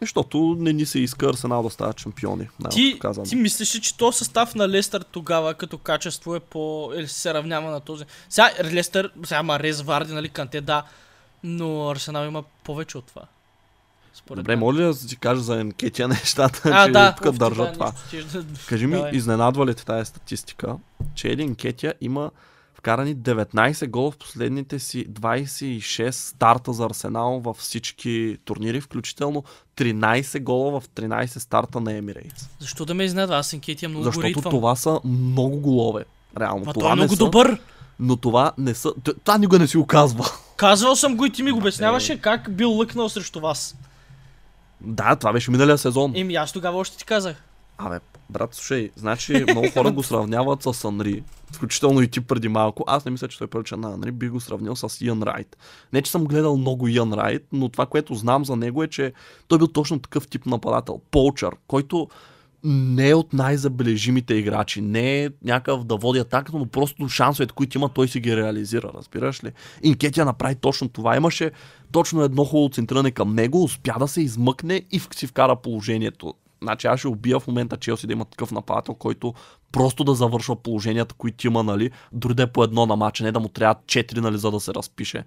Защото не ни се иска Арсенал да стават шампиони. Ти, казано. ти мислиш, ли, че то състав на Лестър тогава като качество е по... или се равнява на този? Сега Лестър, сега има Рез Варди, нали, Канте, да, но Арсенал има повече от това. Според Добре, моля ли да ти кажа за Енкетия нещата, а, че да, тук държа това. нещо, да- Кажи ми, Давай. изненадва ли тази статистика, че Един Кетя има вкарани 19 гола в последните си 26 старта за Арсенал във всички турнири, включително 13 гола в 13 старта на Емирейтс. Защо да ме изненадва? Аз Енкетия много го Защото рейтвам. това са много голове. Реално. Ма това той е много са, добър. Но това не са... Това никога не си го казва. Казвал съм го и ти ми го обясняваше Е. как бил лъкнал срещу вас. Да, това беше миналия сезон. Еми аз тогава още ти казах. Абе, брат, слушай, значи много хора го сравняват с Анри, включително и ти преди малко. Аз не мисля, че той прилича на Анри, би го сравнил с Иан Райт. Не, че съм гледал много Иан Райт, но това, което знам за него е, че той бил точно такъв тип нападател. Полчър, който не е от най-забележимите играчи, не е някакъв да води атаката, но просто шансовете, които има, той си ги реализира, разбираш ли? Инкетия направи точно това. Имаше точно едно хубаво центриране към него, успя да се измъкне и си вкара положението. Значи аз ще убия в момента Челси да има такъв нападател, който просто да завършва положенията, които има, нали, дори да е по едно на матча, не да му трябва 4, нали, за да се разпише.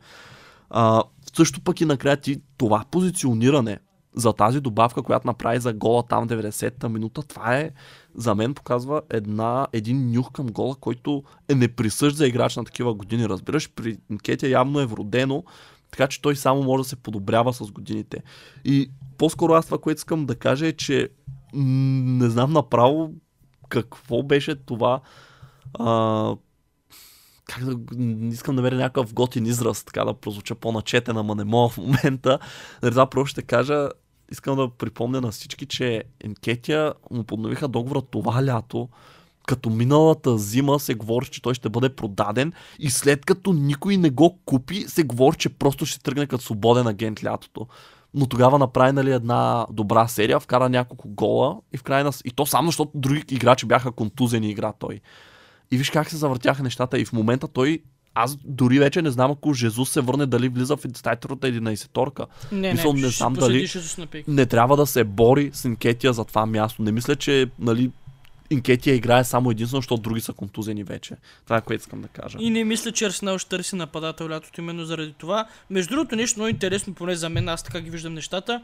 А, също пък и накрая ти това позициониране за тази добавка, която направи за гола там 90-та минута, това е за мен показва една, един нюх към гола, който е неприсъщ за играч на такива години. Разбираш, при Кетя явно е вродено, така че той само може да се подобрява с годините. И по-скоро аз това, което искам да кажа е, че не знам направо какво беше това. А, как да, искам да намеря някакъв готин израз, така да прозвуча по-начетен, ама не мога в момента. Нали, това просто ще кажа, искам да припомня на всички, че Енкетия му подновиха договора това лято, като миналата зима се говори, че той ще бъде продаден и след като никой не го купи, се говори, че просто ще тръгне като свободен агент лятото. Но тогава направи нали, една добра серия, вкара няколко гола и в крайна... И то само защото други играчи бяха контузени игра той. И виж как се завъртяха нещата и в момента той аз дори вече не знам ако Жезус се върне дали влиза в стайтерата 11-торка. Не, Мисъл, не, не знам дали-. Не трябва да се бори с Инкетия за това място. Не мисля, че нали, Инкетия играе само единствено, защото други са контузени вече. Това е което искам да кажа. И не мисля, че Арсенал ще търси нападател лятото именно заради това. Между другото, нещо много интересно, поне за мен, аз така ги виждам нещата.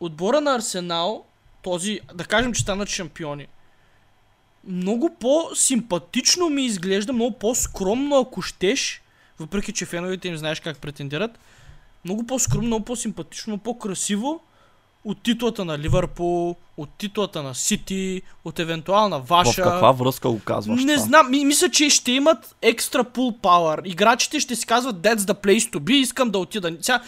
Отбора на Арсенал, този, да кажем, че станат шампиони, много по-симпатично ми изглежда, много по-скромно, ако щеш, въпреки че феновете им знаеш как претендират, много по-скромно, много по-симпатично, много по-красиво от титлата на Ливърпул, от титлата на Сити, от евентуална ваша. В каква връзка го казваш Не това? знам, ми, мисля, че ще имат екстра пул пауър. Играчите ще си казват That's the place to be, искам да отида. Сега,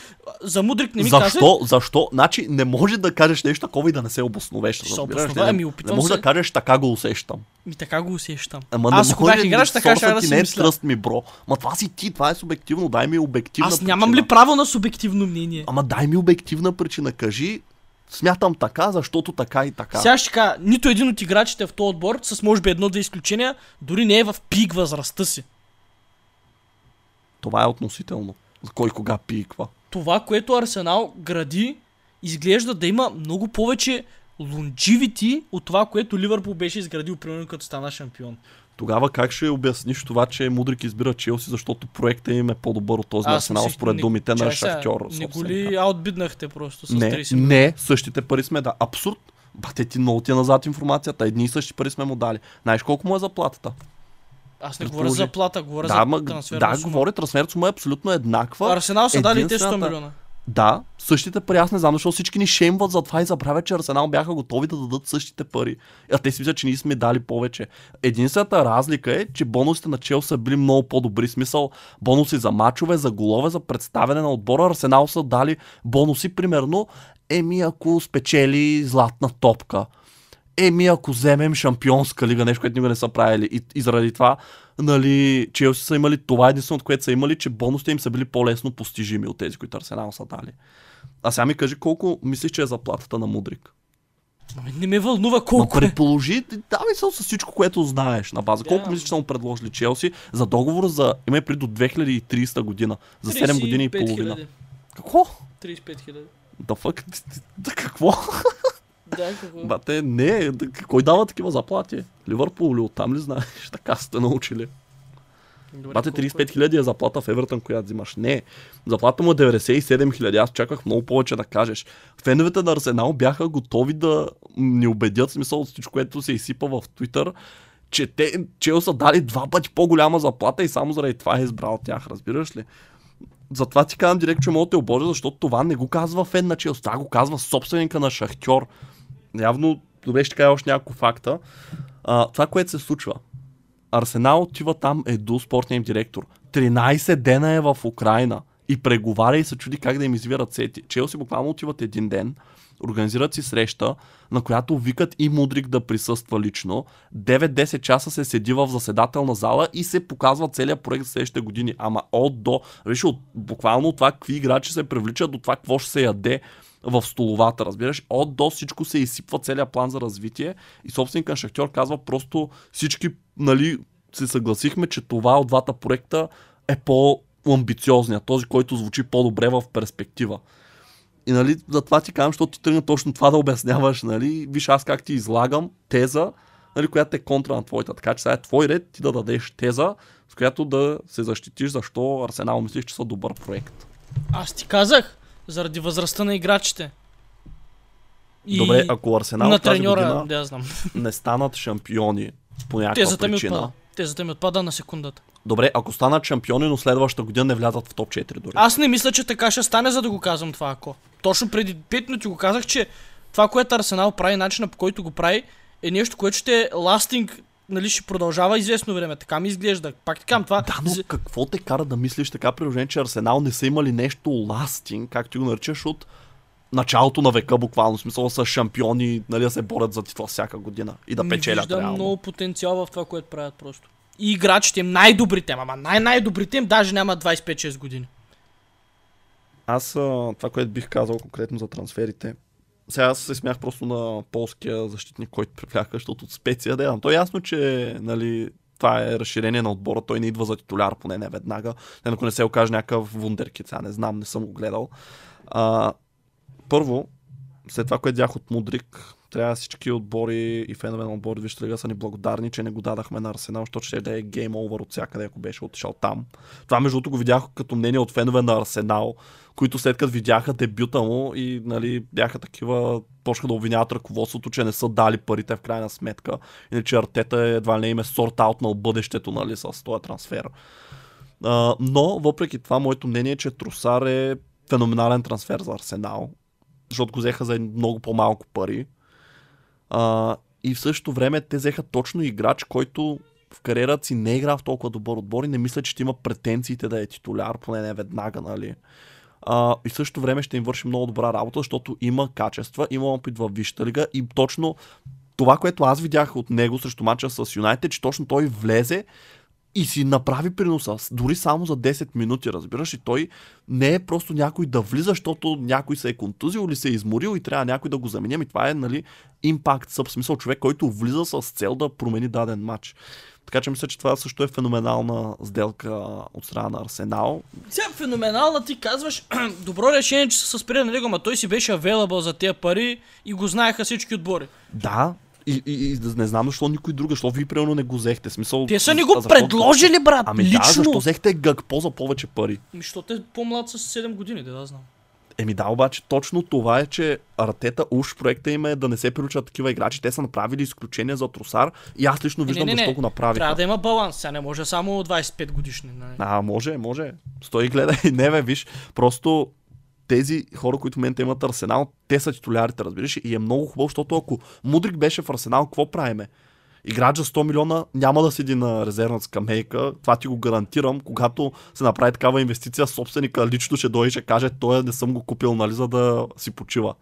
за Мудрик не ми каза. Защо? Защо? Значи не може да кажеш нещо такова и да не се обосновеш. Ще се обоснова, ами, опитвам Не може се. да кажеш така го усещам. Ми така го усещам. Ама Аз не ако бях играч, така ще да си не е мисля. тръст ми, бро. Ма това си ти, това е субективно, дай ми обективна Аз причина. нямам ли право на субективно мнение? Ама дай ми обективна причина, кажи, смятам така, защото така и така. Сега ще кажа, нито един от играчите в този отбор, с може би едно-две изключения, дори не е в пик възрастта си. Това е относително. За кой кога пиква. Това, което Арсенал гради, изглежда да има много повече лонживити от това, което Ливърпул беше изградил, примерно като стана шампион. Тогава как ще обясниш това, че Мудрик избира Челси, защото проектът им е по-добър от този на Арсенал, според не- думите на чай Шахтьор. Не го ли аутбиднахте просто с Не, 30 не, същите пари сме да. Абсурд. Бате ти много ти е назад информацията. Едни и същи пари сме му дали. Знаеш колко му е заплатата? Аз не говоря за плата, говоря да, за трансферна да, сума. говоря, трансферната сума е абсолютно еднаква. Арсенал са дали те 100 Единствената- милиона. Да, същите пари, аз не знам, защото всички ни шеймват за това и забравят, че Арсенал бяха готови да дадат същите пари. А те си мислят, че ние сме дали повече. Единствената разлика е, че бонусите на Чел са били много по-добри. Смисъл, бонуси за мачове, за голове, за представяне на отбора. Арсенал са дали бонуси, примерно, еми ако спечели златна топка. Еми, ако вземем шампионска лига, нещо, което никога не са правили. И, и заради това, нали, Челси са имали това единственото, което са имали, че бонусите им са били по-лесно постижими от тези, които Арсенал са дали. А сега ми кажи колко мислиш, че е заплатата на Мудрик? Ами не ме вълнува Но колко е. предположи, давай се с всичко, което знаеш на база. Колко Да. мислиш, че са му предложили Челси за договор за, има при до 2030 година, за 7 години и 35 половина. хиляди. Какво? 35 хиляди. Да фак, да какво? Бате, не, кой дава такива заплати? Ливърпул ли оттам ли знаеш? Така сте научили. Добре, Бате, колко е? 35 хиляди е заплата в Евертън, която взимаш. Не, заплата му е 97 хиляди. Аз чаках много повече да кажеш. Феновете на Арсенал бяха готови да ни убедят, смисъл от всичко, което се изсипа в Твитър, че те, Чел са дали два пъти по-голяма заплата и само заради това е избрал тях, разбираш ли? Затова ти казвам директно, че мога да те обожа, защото това не го казва фен на Челси, това го казва собственика на Шахтьор. Явно, добре ще кажа още няколко факта. А, това, което се случва. Арсенал отива там е до спортния им директор. 13 дена е в Украина и преговаря и се чуди как да им извива ръцете. Челси буквално отиват един ден, организират си среща, на която викат и Мудрик да присъства лично. 9-10 часа се седи в заседателна зала и се показва целият проект за следващите години. Ама от до, виж, от, буквално от това какви играчи се привличат до това какво ще се яде в столовата, разбираш. От до всичко се изсипва целият план за развитие и собственика на Шахтьор казва просто всички, нали, се съгласихме, че това от двата проекта е по-амбициозният, този, който звучи по-добре в перспектива. И нали, затова ти казвам, защото ти тръгна точно това да обясняваш, нали, виж аз как ти излагам теза, нали, която е контра на твоята. Така че сега е твой ред ти да дадеш теза, с която да се защитиш защо Арсенал мислиш, че са добър проект. Аз ти казах, заради възрастта на играчите. И Добре, ако Арсенал на тази треньора, година да знам. не станат шампиони по някаква Тезата ми причина. отпада. Тезата ми отпада на секундата. Добре, ако станат шампиони, но следващата година не влязат в топ 4 дори. Аз не мисля, че така ще стане, за да го казвам това ако. Точно преди 5 минути го казах, че това, което Арсенал прави, начина по който го прави, е нещо, което ще е ластинг, нали, ще продължава известно време. Така ми изглежда. Пак ти казвам това. Да, но какво те кара да мислиш така при положение, че Арсенал не са имали нещо ластинг, както ти го наричаш, от началото на века буквално, в смисъл са шампиони, нали, да се борят за титла всяка година и да не печелят виждам реално. много потенциал в това, което правят просто. И играчите им, най-добрите, ама най-най-добрите им даже няма 25-6 години. Аз това, което бих казал конкретно за трансферите, сега аз се смях просто на полския защитник, който привляха, защото от специя да е. То е ясно, че нали, това е разширение на отбора, той не идва за титуляр, поне не веднага. Не, ако не се окаже някакъв вундеркит, сега не знам, не съм го гледал. А, първо, след това, което видях от Мудрик, трябва всички отбори и фенове на отбори Вижте лига са ни благодарни, че не го дадахме на Арсенал, защото ще да е гейм овър от всякъде, ако беше отишъл там. Това между другото го видях като мнение от фенове на Арсенал, които след като видяха дебюта му и нали, бяха такива, почнаха да обвиняват ръководството, че не са дали парите в крайна сметка. Иначе Артета едва ли не им е сорт аутнал бъдещето нали, с този трансфер. Но, въпреки това, моето мнение е, че Тросар е феноменален трансфер за Арсенал. защото го взеха за много по-малко пари. А, и в същото време те взеха точно играч, който в кариерата си не е играл в толкова добър отбор и не мисля, че ще има претенциите да е титуляр, поне не веднага, нали. А, и в същото време ще им върши много добра работа, защото има качества, има опит в Висшата лига и точно това, което аз видях от него срещу мача с Юнайтед, че точно той влезе и си направи приноса, дори само за 10 минути, разбираш, и той не е просто някой да влиза, защото някой се е контузил или се е изморил и трябва някой да го заменим. И това е, нали, импакт, съв смисъл човек, който влиза с цел да промени даден матч. Така че мисля, че това също е феноменална сделка от страна на Арсенал. Сега феноменална ти казваш, добро решение, че са спрели на него, ма той си беше авелабъл за тия пари и го знаеха всички отбори. Да, и, и, и не знам защо никой друг, защо вие примерно не го взехте. Смисъл, Те са ни го предложили, брат, ами лично. да, защо взехте Гъкпо за повече пари? Ми, Защото е по-млад с 7 години, да, да знам. Еми да, обаче точно това е, че Артета уж проекта им е да не се прилучат такива играчи. Те са направили изключение за Тросар и аз лично виждам не, не, защо не. го направиха. Трябва да има баланс, сега не може само 25 годишни. Нали? А, може, може. Стой и гледай. Не, бе, виж. Просто тези хора, които в момента имат Арсенал, те са титулярите, разбираш. И е много хубаво, защото ако Мудрик беше в Арсенал, какво правиме? Играч за 100 милиона няма да седи на резервна скамейка. Това ти го гарантирам. Когато се направи такава инвестиция, собственика лично ще дойде и ще каже, той не съм го купил, нали, за да си почива.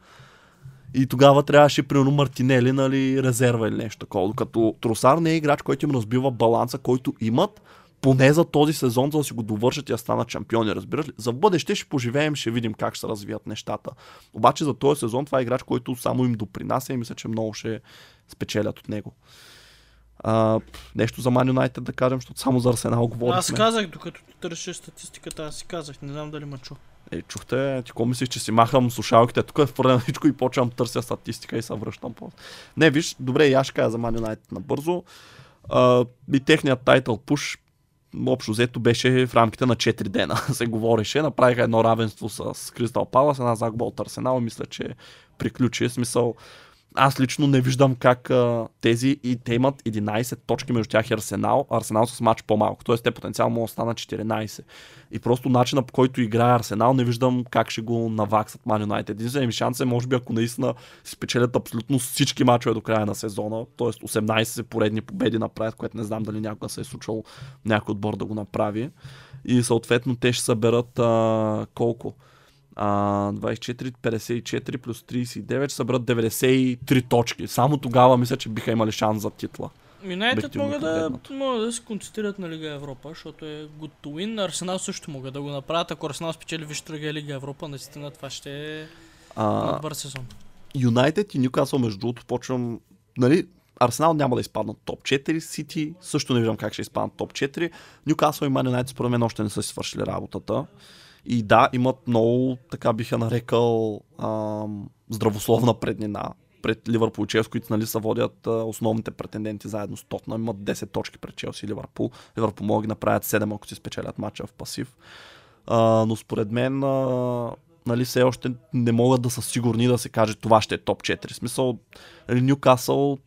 И тогава трябваше, примерно, Мартинели, нали, резерва или нещо такова. Докато Тросар не е играч, който им разбива баланса, който имат, поне за този сезон, за да си го довършат и да станат шампиони, разбираш ли? За бъдеще ще поживеем, ще видим как ще се развият нещата. Обаче за този сезон това е играч, който само им допринася и мисля, че много ще спечелят от него. А, нещо за Man United да кажем, защото само за Арсенал говорихме. Аз казах, докато търсиш статистиката, аз си казах, не знам дали ма чу. Е, чухте, ти ко мислиш, че си махам слушалките, тук е хвърля всичко и почвам търся статистика и се връщам по. Не, виж, добре, и аз ще кажа за Man United набързо. А, и техният тайтъл пуш общо взето беше в рамките на 4 дена. се говореше, направиха едно равенство с Кристал Палас, една загуба от Арсенал и мисля, че приключи. Смисъл, аз лично не виждам как а, тези и те имат 11 точки между тях и Арсенал. Арсенал с матч по-малко. Тоест те потенциално могат да станат 14. И просто начина по който играе Арсенал не виждам как ще го наваксат Man United. Единственият ми шанс е, може би, ако наистина си спечелят абсолютно всички мачове до края на сезона, т.е. 18 поредни победи направят, което не знам дали някога се е случвал някой отбор да го направи. И съответно те ще съберат а, колко? А, 24, 54 плюс 39 ще съберат 93 точки. Само тогава мисля, че биха имали шанс за титла. Юнайтед могат да, могат да се концентрират на Лига Европа, защото е good to win. Арсенал също могат да го направят. Ако Арсенал спечели Висшата Лига Европа, наистина това ще е А, добър сезон. Юнайтед и Ньюкасъл, между другото, почвам. Нали, Арсенал няма да изпаднат топ 4, Сити също не виждам как ще изпаднат топ 4. Ньюкасъл и Ман Юнайтед според мен още не са си свършили работата. И да, имат много, така биха нарекал, ам, здравословна преднина пред Ливърпул и Челси, които нали, са водят а, основните претенденти заедно с Тотнам. Имат 10 точки пред Челси и Ливърпул. Ливърпул могат да направят 7, ако си спечелят матча в пасив. А, но според мен а, нали, все още не могат да са сигурни да се каже това ще е топ 4. В смисъл, нали, Ньюкасъл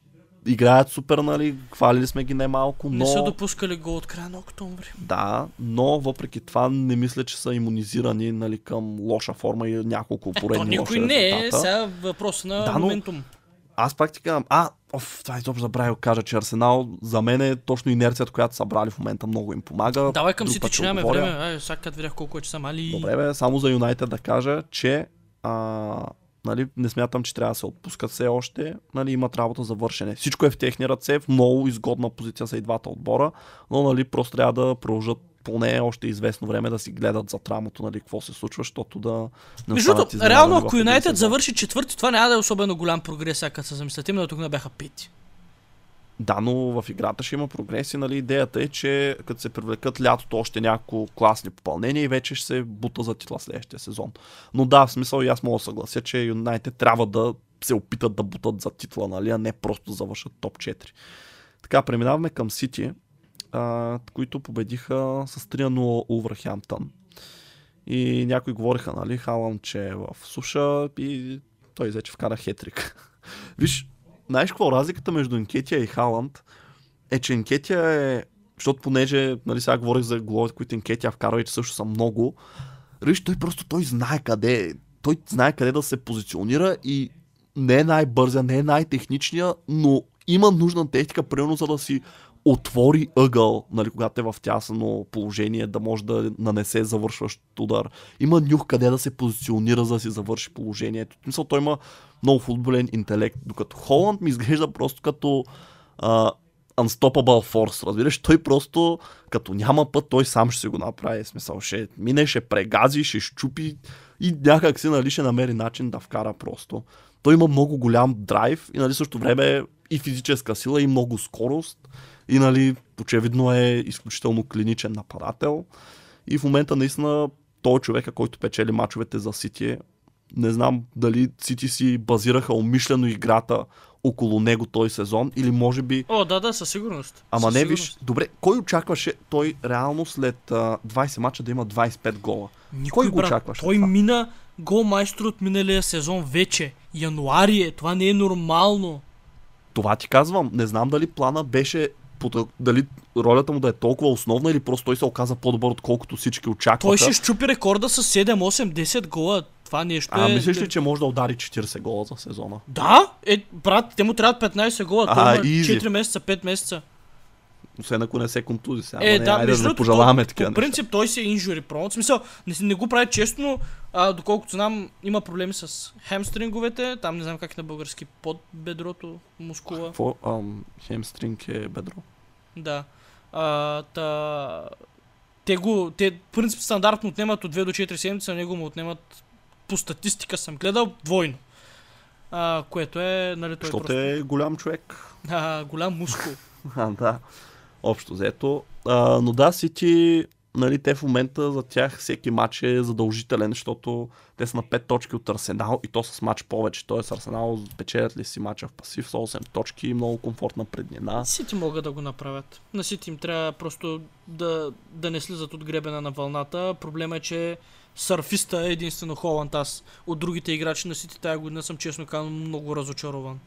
играят супер, нали, хвалили сме ги немалко, но... Не са допускали гол от края на октомври. Да, но въпреки това не мисля, че са иммунизирани нали, към лоша форма и няколко То поредни никой лоши не е, сега въпрос на Да, но- моментум. Аз пак ти казвам, а, оф, това изобщо забравя кажа, че Арсенал за мен е точно инерцията, която са брали в момента много им помага. Давай към Сити, че нямаме време. Ай, сега видях колко е часа, мали. Добре, бе, само за Юнайтед да кажа, че а, нали, не смятам, че трябва да се отпускат все още. Нали, имат работа за вършене. Всичко е в техни ръце, в много изгодна позиция са и двата отбора, но нали, просто трябва да продължат поне още известно време да си гледат за рамото, нали, какво се случва, защото да не Между другото, реално ако Юнайтед завърши четвърти, това няма да е особено голям прогрес, като се замислят. Именно тук не бяха пети. Да, но в играта ще има прогреси. Нали? Идеята е, че като се привлекат лятото още няколко класни попълнения и вече ще се бута за титла следващия сезон. Но да, в смисъл и аз мога да съглася, че Юнайтед трябва да се опитат да бутат за титла, нали? а не просто завършат топ 4. Така, преминаваме към Сити, които победиха с 3-0 Улвърхемптън. И някои говориха, нали, Халан, че е в суша и той вече вкара хетрик. Виж, знаеш какво? Разликата между Инкетия и Халанд е, че Инкетия е, защото понеже, нали сега говорих за головете, които Инкетия вкарва и че също са много, Виж, той просто той знае къде той знае къде да се позиционира и не е най-бързия, не е най-техничния, но има нужна техника, примерно за да си отвори ъгъл, нали, когато е в тясно положение, да може да нанесе завършващ удар. Има нюх къде да се позиционира, за да си завърши положението. В смисъл, той има много футболен интелект, докато Холанд ми изглежда просто като а, unstoppable force, разбираш? Той просто, като няма път, той сам ще си го направи. Смисъл, ще мине, ще прегази, ще щупи и някак си, нали, ще намери начин да вкара просто. Той има много голям драйв и, нали, също време и физическа сила, и много скорост. И, нали, очевидно е изключително клиничен нападател. И в момента, наистина, той е човека, който печели мачовете за Сити. Не знам дали Сити си базираха умишлено играта около него този сезон или може би... О, да, да, със сигурност. Ама със не сигурност. виж, добре, кой очакваше той реално след а, 20 мача да има 25 гола? Никой, Кой го брат, очакваше Той това? мина гол майстор от миналия сезон вече. Януари е, това не е нормално. Това ти казвам. Не знам дали плана беше дали ролята му да е толкова основна или просто той се оказа по-добър, отколкото всички очакваха. Той ще щупи рекорда с 7, 8, 10 гола. Това нещо А, е... мислиш ли, че може да удари 40 гола за сезона? Да, е, брат, те му трябват 15 гола. А, Той има easy. 4 месеца, 5 месеца. Освен ако не се контузи сега. Е, не, да, айде да не пожелаваме такива По принцип той си е инжури prone. В смисъл, не, не го прави честно, а, доколкото знам, има проблеми с хемстринговете, там не знам как е на български, под бедрото, мускула. Какво? Ам, хемстринг е бедро. Да. А, та... Те го, те принцип стандартно отнемат от 2 до 4 седмици, а него му отнемат по статистика съм гледал двойно. А, което е, нали, той Защото просто... е голям човек. А, голям мускул. А, да. Общо взето. А, но да, Сити, нали, те в момента за тях всеки матч е задължителен, защото те са на 5 точки от Арсенал и то с матч повече. Тоест Арсенал печелят ли си матча в пасив с 8 точки и много комфортна преднина. Сити могат да го направят. На Сити им трябва просто да, да не слизат от гребена на вълната. Проблема е, че сърфиста е единствено Холанд. Аз от другите играчи на Сити тая година съм честно казано много разочарован.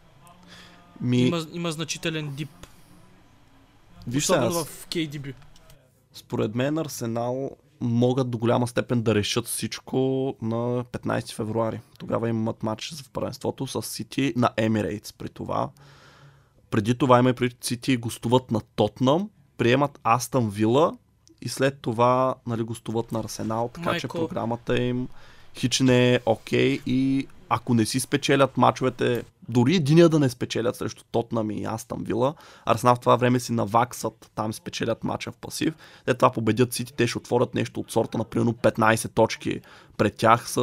Ми, Има, има значителен дип. виж Особено в KDB. Според мен Арсенал могат до голяма степен да решат всичко на 15 февруари. Тогава имат матч в първенството с Сити на Емирейтс при това. Преди това има преди Сити гостуват на Тотнам, приемат Астън Вила и след това нали, гостуват на Арсенал, така че Майко. програмата им хич не е окей и ако не си спечелят мачовете, дори единия да не спечелят срещу Тотнам и Астън Вила, Арсенал в това време си наваксат, там спечелят мача в пасив, след това победят Сити, те ще отворят нещо от сорта на примерно 15 точки пред тях с а,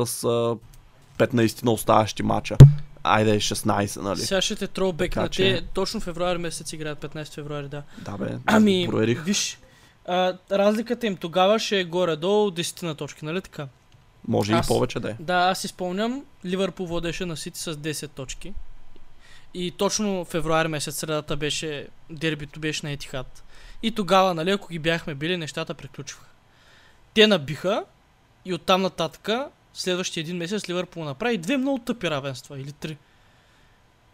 15 на оставащи мача. Айде 16, нали? Сега ще те тролбек на че- те. Точно февруари месец играят, 15 февруари, да. Да бе, Ами, проверих. виж, а, разликата им тогава ще е горе-долу 10 на точки, нали така? Може аз- и повече да е. Да, аз си спомням, Ливърпул водеше на Сити с 10 точки. И точно февруари месец средата беше, дербито беше на Етихад. И тогава, нали, ако ги бяхме били, нещата приключваха. Те набиха и оттам нататъка, следващия един месец Ливърпул направи две много тъпи равенства, или три.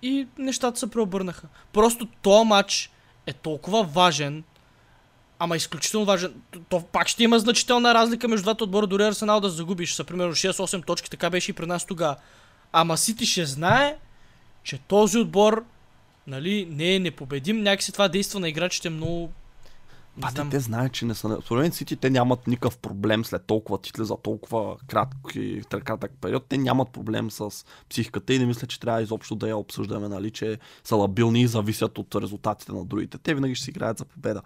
И нещата се преобърнаха. Просто този матч е толкова важен, ама изключително важен. То пак ще има значителна разлика между двата отбора, дори Арсенал да загубиш са примерно 6-8 точки, така беше и при нас тогава. Ама Сити ще знае, че този отбор нали, не е непобедим. Някакси това действа на играчите много... Не А те, те знаят, че не са... Според Сити те нямат никакъв проблем след толкова титли за толкова кратки, кратък период. Те нямат проблем с психиката и не мисля, че трябва изобщо да я обсъждаме, нали, че са лабилни и зависят от резултатите на другите. Те винаги ще си играят за победа.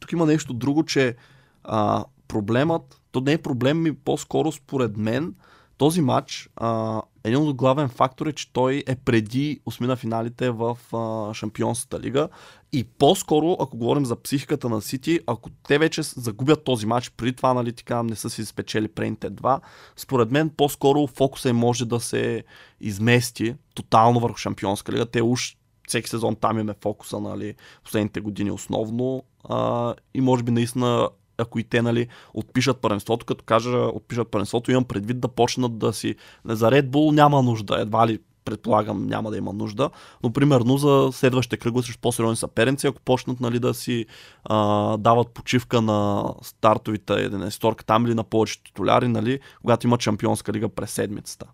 Тук има нещо друго, че а, проблемът, то не е проблем ми по-скоро според мен, този матч, а, един от главен фактор е, че той е преди осмина финалите в а, Шампионската лига и по-скоро, ако говорим за психиката на Сити, ако те вече загубят този матч, преди това, нали, така, не са си спечели предните два, според мен по-скоро фокуса им може да се измести тотално върху Шампионска лига. Те уж всеки сезон там им фокуса, нали, последните години основно. А, и може би наистина, ако и те, нали, отпишат първенството, като кажа отпишат първенството, имам предвид да почнат да си... За Red Bull няма нужда, едва ли предполагам няма да има нужда. Но примерно за следващите кръгове срещу по-сериозни съперници, ако почнат нали, да си а, дават почивка на стартовите 11 там или на повече титуляри, нали, когато има чемпионска лига през седмицата.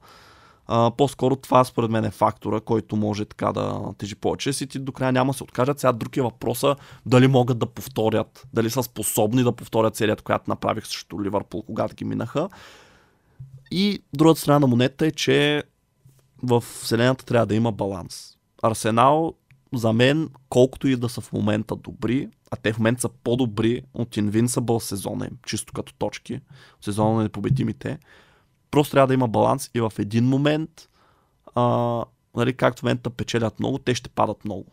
А, по-скоро това според мен е фактора, който може така да тежи повече. Си ти до края няма се откажат. Сега други е въпроса дали могат да повторят, дали са способни да повторят серията, която направих срещу Ливърпул, когато ги минаха. И другата страна на монета е, че в Вселената трябва да има баланс. Арсенал за мен, колкото и да са в момента добри, а те в момента са по-добри от Invincible сезона им, чисто като точки, сезона на непобедимите, просто трябва да има баланс и в един момент, а, нали, както в момента печелят много, те ще падат много.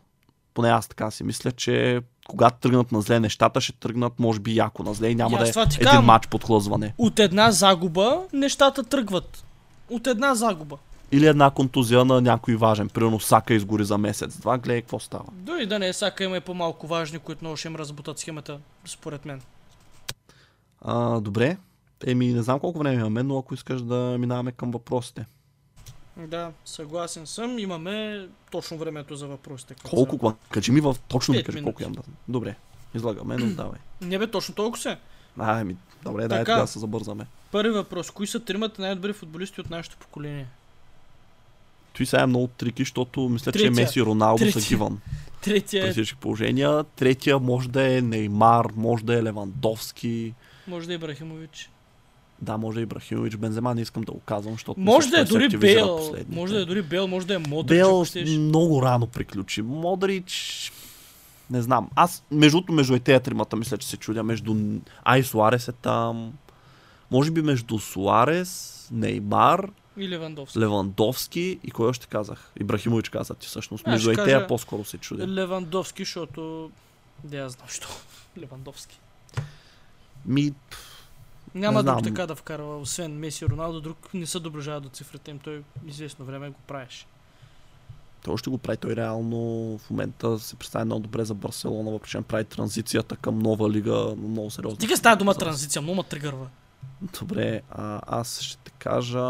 Поне аз така си мисля, че когато тръгнат на зле нещата, ще тръгнат може би яко на зле и няма И да е един матч подхлъзване. От една загуба нещата тръгват. От една загуба. Или една контузия на някой важен. Примерно Сака изгори за месец-два, гледай какво става. Дори да не е сака, има и по-малко важни, които много ще им разбутат схемата, според мен. А, добре. Еми, не знам колко време имаме, но ако искаш да минаваме към въпросите. Да, съгласен съм. Имаме точно времето за въпросите. Колко? Ма, Кажи ми в точно ми кажи минути. колко имам да. Добре. Излагаме, но давай. Не бе, точно толкова се. А, еми, добре, дай тогава да се забързаме. Първи въпрос. Кои са тримата най-добри футболисти от нашето поколение? Той сега е много трики, защото мисля, че Третия. Меси и Роналдо Третия. са гиван. Третия При е, всички положения. Третия може да е Неймар, може да е Левандовски. може да е Ибрахимович. Да, може да е Ибрахимович. Бензема не искам да го казвам, защото Може да е дори последните. Може да е дори Бейл, може да е Модрич, Бел много рано приключи. Модрич... Не знам. Аз между, между и тези тримата мисля, че се чудя. Между... Ай, Суарес е там. Може би между Суарес, Неймар, И Левандовски. Левандовски и кой още казах? Ибрахимович каза ти всъщност. Между и кажа- по-скоро се чудя. Левандовски, защото... Да, аз знам, що. Левандовски. Ми, Няма друг така да вкарва, освен Меси и Роналдо, друг не се доближава до цифрите им. Той известно време го правеше. той ще го прави. Той реално в момента се представя много добре за Барселона, въпреки че прави транзицията към нова лига много сериозно. Стига с тази дума транзиция, много ме тригърва. Добре, а, аз ще те кажа,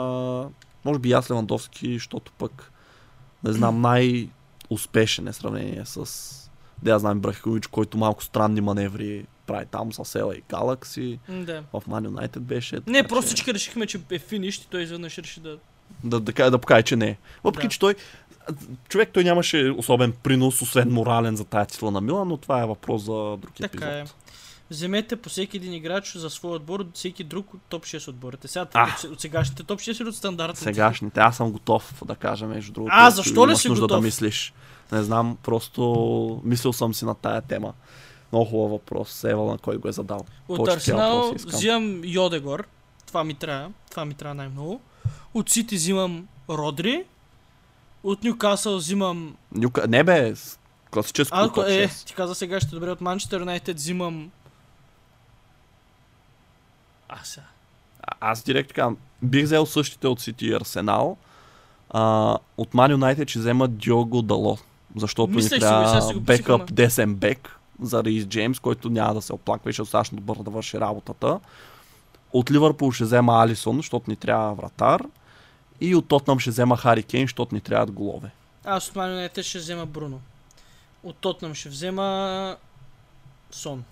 може би аз Левандовски, защото пък, не знам, най-успешен е сравнение с, да я знам, Брахович, който малко странни маневри прави там с Галакси. М, Да. В Man United беше. Не, просто че- всички решихме, че е финиш и той изведнъж реши да... да, да, да, покаже, че не. е. Въпреки, Да. че той човек той нямаше особен принос, освен морален за тая титла на Милан, но това е въпрос за друг епизод. Така е. Вземете по всеки един играч за своя отбор от всеки друг от топ 6 отборите. Сега А. от, от, сегашните топ 6 или от стандартните? Сегашните. Аз съм готов да кажа, между другото. А, защо ли си готов? да мислиш? Не знам, просто мислил съм си на тая тема. Много хубав въпрос. Ева на кой го е задал. От Арсенал взимам Йодегор. Това ми трябва. Това ми трябва най-много. От Сити взимам Родри. От Нюкасъл взимам... Нюка... Не бе, класическо А, топ е, 6. ти каза сега ще е добре. От Манчестър Юнайтед взимам... А, сега. Аз директно казвам, бих взел същите от Сити и Арсенал. А, от Man United ще взема Диого Дало. Защото Мислех ни трябва бекъп, десен бек за Рис Джеймс, който няма да се оплаква и ще е достатъчно добър да върши работата. От Ливърпул ще взема Алисон, защото ни трябва вратар. И от Тотнам ще взема Хари Кейн, защото ни трябват голове. Аз от United ще взема Бруно. От Тотнам ще взема... Сон.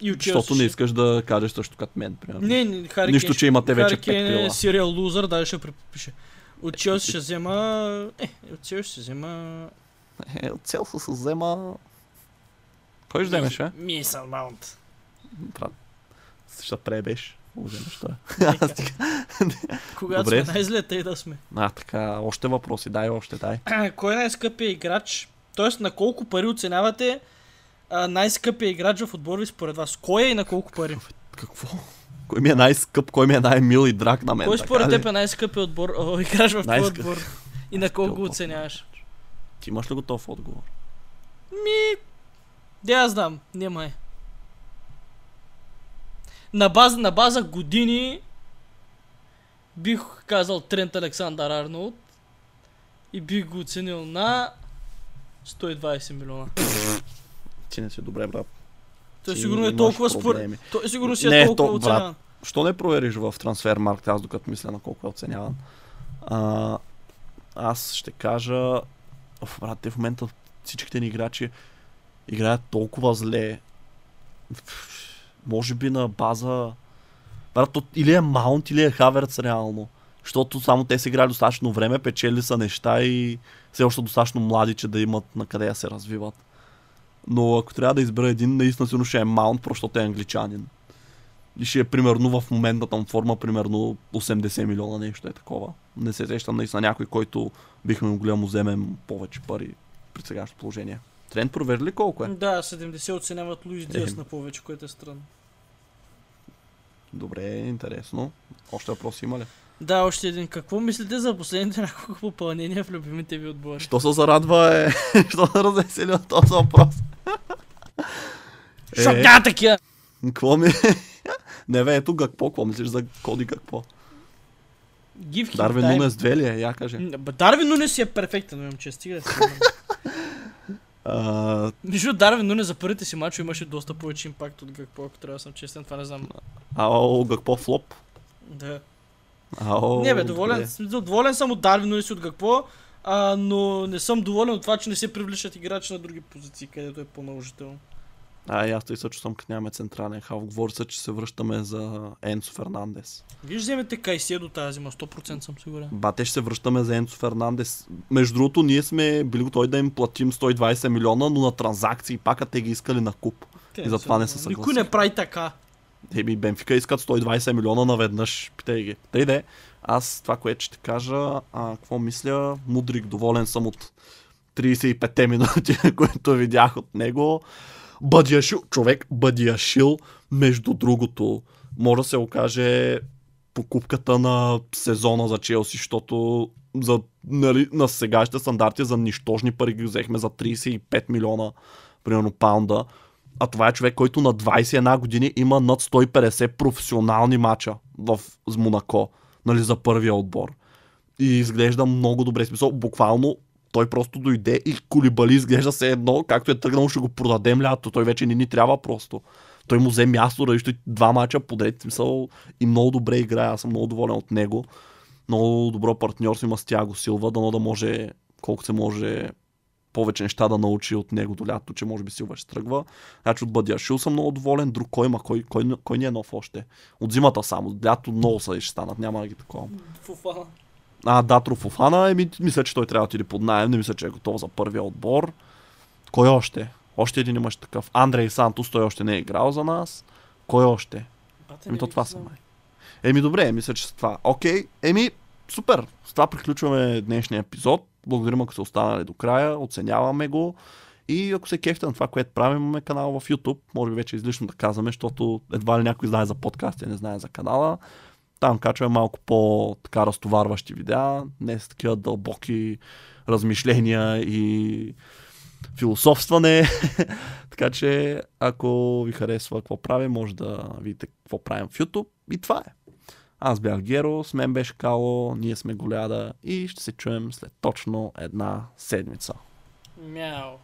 И от Защото Челси не ще- искаш да кажеш също като мен, примерно. Не, не, Хари Нищо, че ще- имате вече пет е крила. сериал лузър, даже ще препише. От Челси ще взема... Е, от Челси ще взема... Е, от цел се взема... Кой ще вземеш, е? Мисъл Маунт. Брат, ще пребеш. Вземеш той. Когато Добре. сме най-зле, тъй да сме. А, така, още въпроси, дай още, дай. Кой е най-скъпият играч? Тоест на колко пари оценявате а, най-скъпия играч в отбор ви според вас? Кой е и на колко пари? Какво? Кой ми е най-скъп, кой ми е най-мил и драг на мен? Кой според теб е най-скъпият отбор, о, играч в твой Най-скъп. отбор? И на колко го оценяваш? Ти имаш ли готов отговор? Ми... Да я знам, няма е. На база, на база години бих казал Трент Александър Арнолд и бих го оценил на 120 милиона. Ти не си добре, брат. Той сигурно е толкова според... Той сигурно си е Не, толкова то, брат, оценяван. Що не провериш в трансфер маркет, аз докато мисля на колко е оценяван? А, аз ще кажа, Оф, брат, те в момента всичките ни играчи играят толкова зле. Може би на база... Брат, или е Маунт, или е Хаверц реално. Защото само те са играли достатъчно време, печели са неща и все още достатъчно млади, че да имат на къде да се развиват. Но ако трябва да избера един, наистина сигурно ще е Маунт, защото е англичанин. И ще е примерно в моментната му форма, примерно 80 милиона нещо е такова. Не се сещам наистина някой, който бихме могли да му вземем повече пари при сегашното положение. Тренд провери ли колко е? Да, 70 оценяват Луис Диас Е. на повече, което е странно. Добре, интересно. Още въпроси има ли? Да, още един. Какво мислите за последните няколко попълнения в любимите ви отбори? Що се зарадва е? Що се развесели от този въпрос? Защото няма такива! Какво ми? Не бе, ето Гакпо, какво мислиш за Коди Гакпо? Гивки. Дарвин Нунес 2 ли е? Я каже. Дарвин Нунес е перфектен, имам че стига. да. А, Между Дарвин Нунес за първите си мачове имаше доста повече импакт от Гакпо, ако трябва да съм честен, това не знам. ао, Гакпо флоп. Да. Ао, не бе, доволен, доволен съм от Дарвин Нунес и от Гакпо, а, но не съм доволен от това, че не се привличат играчи на други позиции, където е по-наложително. А, и аз тъй също съм, нямаме централен халф. Говори се, че се връщаме за Енцо Фернандес. Виж, вземете Кайсия до тази зима, 100% съм сигурен. Бате ще се връщаме за Енцо Фернандес. Между другото, ние сме били готови да им платим 120 милиона, но на транзакции пак а те ги искали на куп. Те И затова не се Никой съгласих. не прави така. Еми, Бенфика искат 120 милиона наведнъж. Питай ги. Тъй де, аз това, което ще кажа, а, какво мисля, Мудрик, доволен съм от 35 минути, които видях от него. Бадиашил, човек, Бадиашил, между другото, може да се окаже покупката на сезона за Челси, защото за, нали, на сегашните стандарти за нищожни пари ги взехме за 35 милиона, примерно паунда. А това е човек, който на 21 години има над 150 професионални мача в Монако, нали, за първия отбор. И изглежда много добре. Смисъл, буквално той просто дойде и Колибали изглежда се едно, както е тръгнал, ще го продадем лято. Той вече не ни трябва просто. Той му взе място, различно два мача подред, смисъл и много добре играе. Аз съм много доволен от него. Много добро партньорство има с Тяго Силва, дано да може, колко се може повече неща да научи от него до лято, че може би Силва ще тръгва. Значи от Бадиашил съм много доволен. Друг кой има? Кой, кой, кой не е нов още? От зимата само. Лято много са и ще станат. Няма да ги такова. Фуфана. А, Датро Фофана, еми, мисля, че той трябва да отиде под найем. Не мисля, че е готов за първия отбор. Кой още? Още един имаш такъв. Андрей Сантос, той още не е играл за нас. Кой още? Бате, Еми, то това са май. Еми, добре, мисля, че с това. Окей, еми, супер. С това приключваме днешния епизод. Благодарим, ако сте останали до края. Оценяваме го. И ако се кефте на това, което правим, имаме канал в YouTube. Може би вече излишно да казваме, защото едва ли някой знае за подкаст и не знае за канала. Там качваме малко по-така разтоварващи видеа, не с такива дълбоки размишления и философстване. така че, ако ви харесва какво правим, може да видите какво правим в YouTube. И това е. Аз бях Геро, с мен беше Кало, ние сме Голяда и ще се чуем след точно една седмица. Мяу.